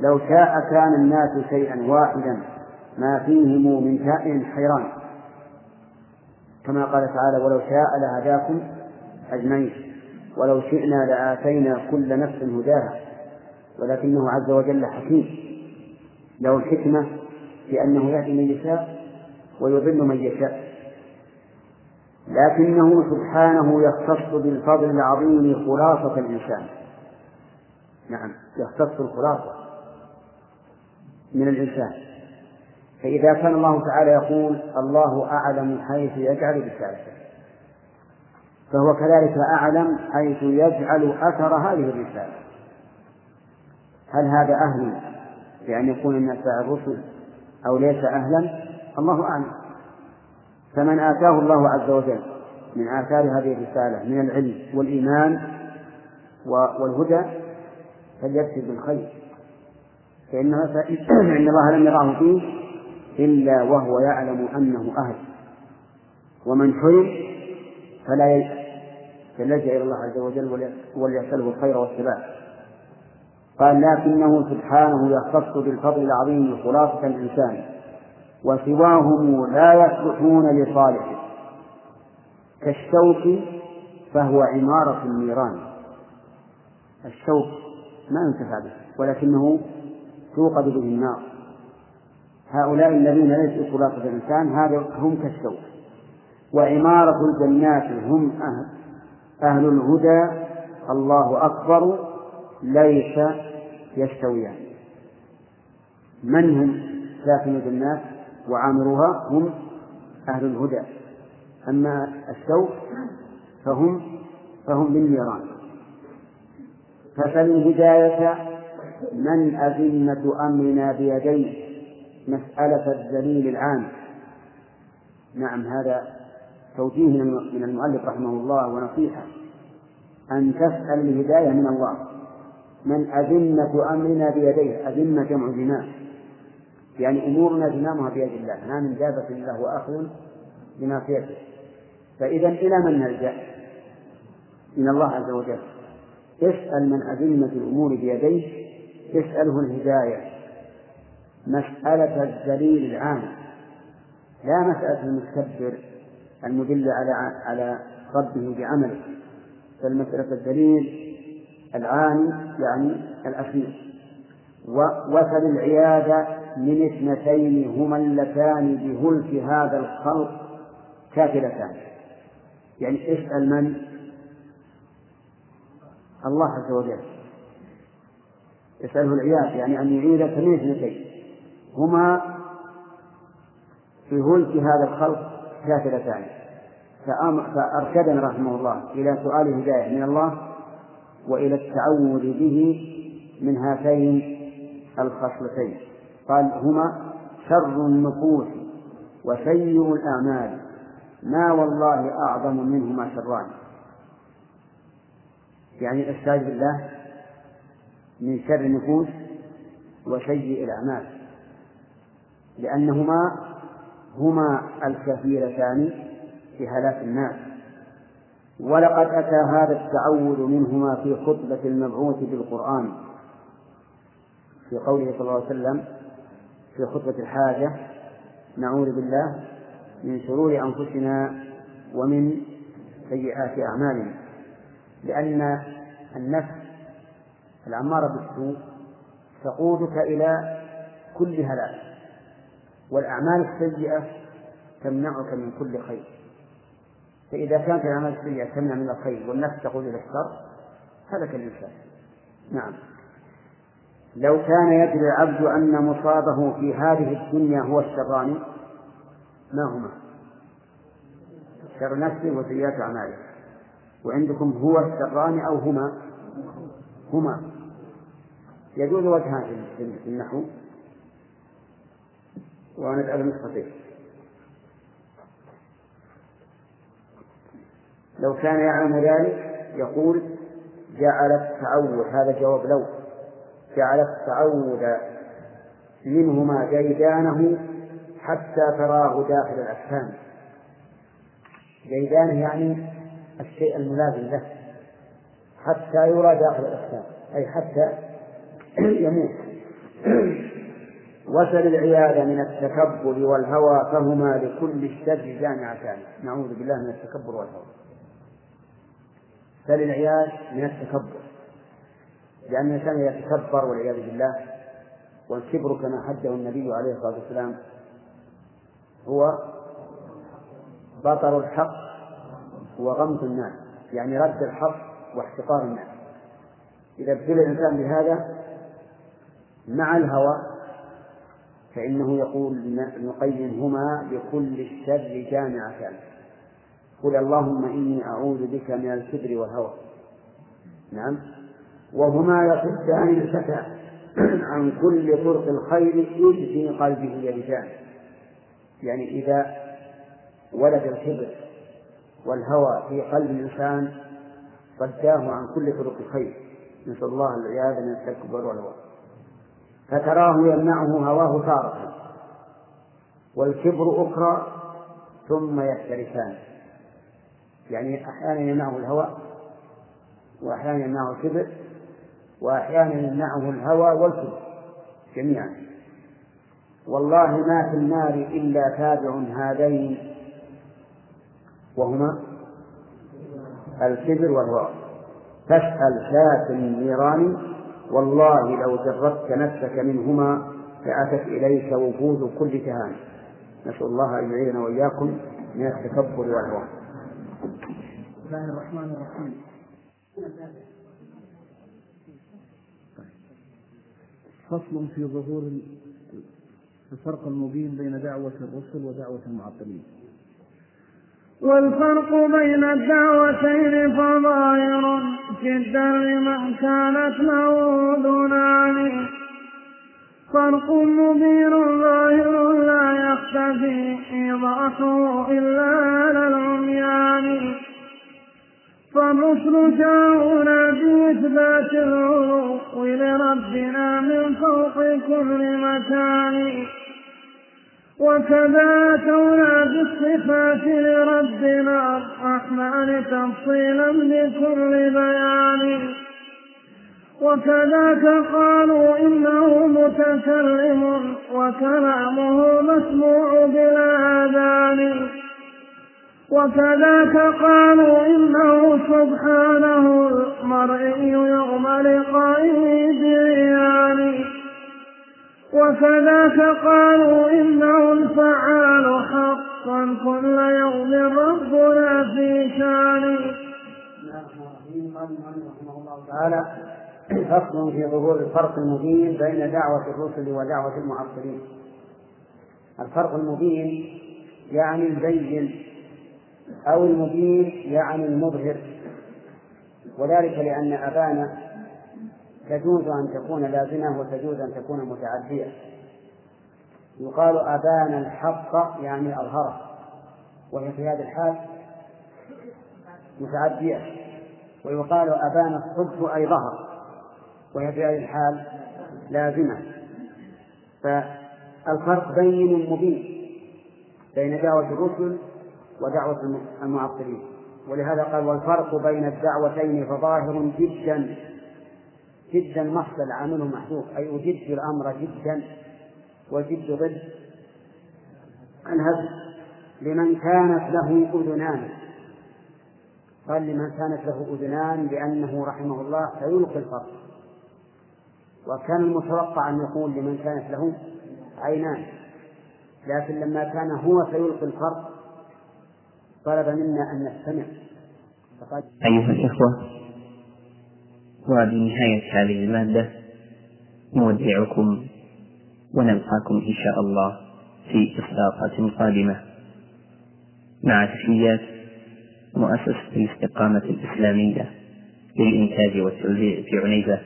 لو شاء كان الناس شيئا واحدا ما فيهم من كائن حيران. كما قال تعالى ولو شاء لهداكم أجمعين ولو شئنا لآتينا كل نفس هداها. ولكنه عز وجل حكيم. له الحكمة في أنه يهدي من يشاء ويضل من يشاء. لكنه سبحانه يختص بالفضل العظيم خلاصة الإنسان. نعم يختص الخلاصة من الإنسان. فإذا كان الله تعالى يقول الله أعلم حيث يجعل رسالته فهو كذلك أعلم حيث يجعل أثر هذه الرسالة. هل هذا أهل بأن يكون من أتباع الرسل أو ليس أهلا؟ الله أعلم. فمن آتاه الله عز وجل من آثار هذه الرسالة من العلم والإيمان والهدى فليكتب بالخير فإن الله لم يراه فيه إلا وهو يعلم أنه أهل. ومن حرم فلا فليلجأ إلى الله عز وجل وليسأله الخير والثبات قال لكنه سبحانه يختص بالفضل العظيم خلاصة الإنسان وسواهم لا يصلحون لصالحه. كالشوك فهو عمارة النيران. الشوك ما ينتفع به ولكنه توقد به النار. هؤلاء الذين ليسوا خلاصة الإنسان هذا هم كالشوك. وعمارة الجنات هم أهل, أهل الهدى. الله أكبر ليس يستويان. من هم ساكن الجنات؟ وعامروها هم أهل الهدى. أما الشوك فهم فهم بالنيران. فسل الهداية من أذمة أمرنا بيديه؟ مسألة الدليل العام. نعم هذا توجيه من المؤلف رحمه الله ونصيحة. أن تسأل الهداية من الله. من أذمة أمرنا بيديه؟ أذمة جمع ذمام يعني أمورنا زمامها بيد الله ما من دابة إلا هو أخذ بناصيته. فإذا إلى من نلجأ؟ من الله عز وجل. اسأل من أذمة الأمور بيديه اسأله الهداية. مسألة الدليل العام. لا مسألة المستكبر المدل على على ربه بعمله بل مسألة الدليل العام يعني الأخير. وسل العياذ من اثنتين هما اللتان بهلك هذا الخلق كافلتان. يعني اسأل من؟ الله عز وجل. يسأله العياذ يعني أن يعيذك من اثنتين. هما في هلك هذا الخلق كافلتان. فأرشدنا رحمه الله إلى سؤال الهداية من الله وإلى التعوذ به من هاتين الخصلتين. قال هما شر النفوس وسيء الأعمال. ما والله أعظم منهما شران. يعني الاستعاذ بالله من شر النفوس وسيء الأعمال. لأنهما هما الكثيرتان في هلاك الناس. ولقد أتى هذا التعوذ منهما في خطبة المبعوث بالقرآن في قوله صلى الله عليه وسلم في خطبة الحاجة نعوذ بالله من شرور أنفسنا ومن سيئات أعمالنا. لأن النفس العمارة بالسوء تقودك إلى كل هلاك والأعمال السيئة تمنعك من كل خير. فإذا كانت الأعمال السيئة تمنع من الخير والنفس تقود إلى الشر هلك الإنسان. نعم. لو كان يدري العبد أن مصابه في هذه الدنيا هو الشران ما هما؟ شر نفسه وسيئات أعماله وعندكم هو الشران أو هما؟ هما. يجوز وجهان في النحو. ونجعل نسختين لو كان يعلم ذلك يقول جعل التعود هذا جواب لو. جعل التعود منهما جيدانه حتى تراه داخل الأجسام جيدانه يعني الشيء الملازم له حتى يرى داخل الأجسام أي حتى يموت. وسل العياذ من التكبر والهوى فهما لكل الشر جامعتان. نعوذ بالله من التكبر والهوى. سل العياذ من التكبر. لأن الإنسان يتكبر والعياذ بالله والكبر كما حده النبي عليه الصلاة والسلام هو بطر الحق وغمط الناس يعني رد الحق واحتقار الناس. إذا ابتلي الإنسان بهذا مع الهوى فإنه يقول ابن القيم هما لكل الشر جامعتان. قل اللهم إني أعوذ بك من الكبر والهوى. نعم؟ وهما يصدان الفتى عن كل طرق الخير يجزي قلبه يرجان يعني إذا ولد الكبر والهوى في قلب الإنسان صداه عن كل طرق الخير. نسأل الله العياذ من التكبر والهوى. فتراه يمنعه هواه تارة. والكبر أخرى ثم يختلفان يعني أحيانا يمنعه الهوى وأحيانا يمنعه الكبر وأحيانا يمنعه الهوى والكبر جميعا. والله ما في النار إلا تابع هذين. وهما الكبر والهوى فاسأل شاة النيران والله لو جردت نفسك منهما لأتت إليك وفود كل كهان نسأل الله أن يعيننا وإياكم من التكبر والهوى. بسم الله الرحمن الرحيم. فصل في ظهور الفرق المبين بين دعوة الرسل ودعوة المعطلين والفرق بين الدعوتين فظاهر جدا لمن كانت له دونان فرق مبين ظاهر لا يختفي إيضاحه إلا على العميان. فالرسل جاءونا بإثبات العلو لربنا من فوق كل مكان. وكذا أتونا بالصفات لربنا الرحمن تفصيلا لكل بيان. وكذاك قالوا إنه متكلم وكلامه مسموع بلا آذان. وكذاك قالوا إنه سبحانه المرئي يوم لقائه بعيان وكذاك قالوا إنه الفعال حقا كل يوم ربنا في شان. تعالى فصل في ظهور الفرق المبين بين دعوة الرسل ودعوة المعطلين الفرق المبين يعني البين أو المبين يعني المظهر. وذلك لأن أبانا تجوز أن تكون لازمة وتجوز أن تكون متعدية. يقال أبان الحق يعني أظهره وهي في هذا الحال متعدية. ويقال أبان الصبح أي ظهر وهي في هذه الحال لازمة. فالفرق بين مبين بين دعوة الرسل ودعوة المعطلين. ولهذا قال والفرق بين الدعوتين فظاهر جدا جدا محض العامل محذوف أي أجد الأمر جدا وجد ضد الهزل لمن كانت له أذنان. قال لمن كانت له أذنان لأنه رحمه الله سيلقي الفرق. وكان المتوقع أن يقول لمن كانت له عينان لكن لما كان هو سيلقي الفرق طلب منا أن نستمع. فقد أيها الإخوة وبنهاية هذه المادة. نودعكم ونلقاكم إن شاء الله في إصداقات قادمة. مع تحيات مؤسسة الاستقامة الإسلامية للإنتاج والتوزيع في عنيزة.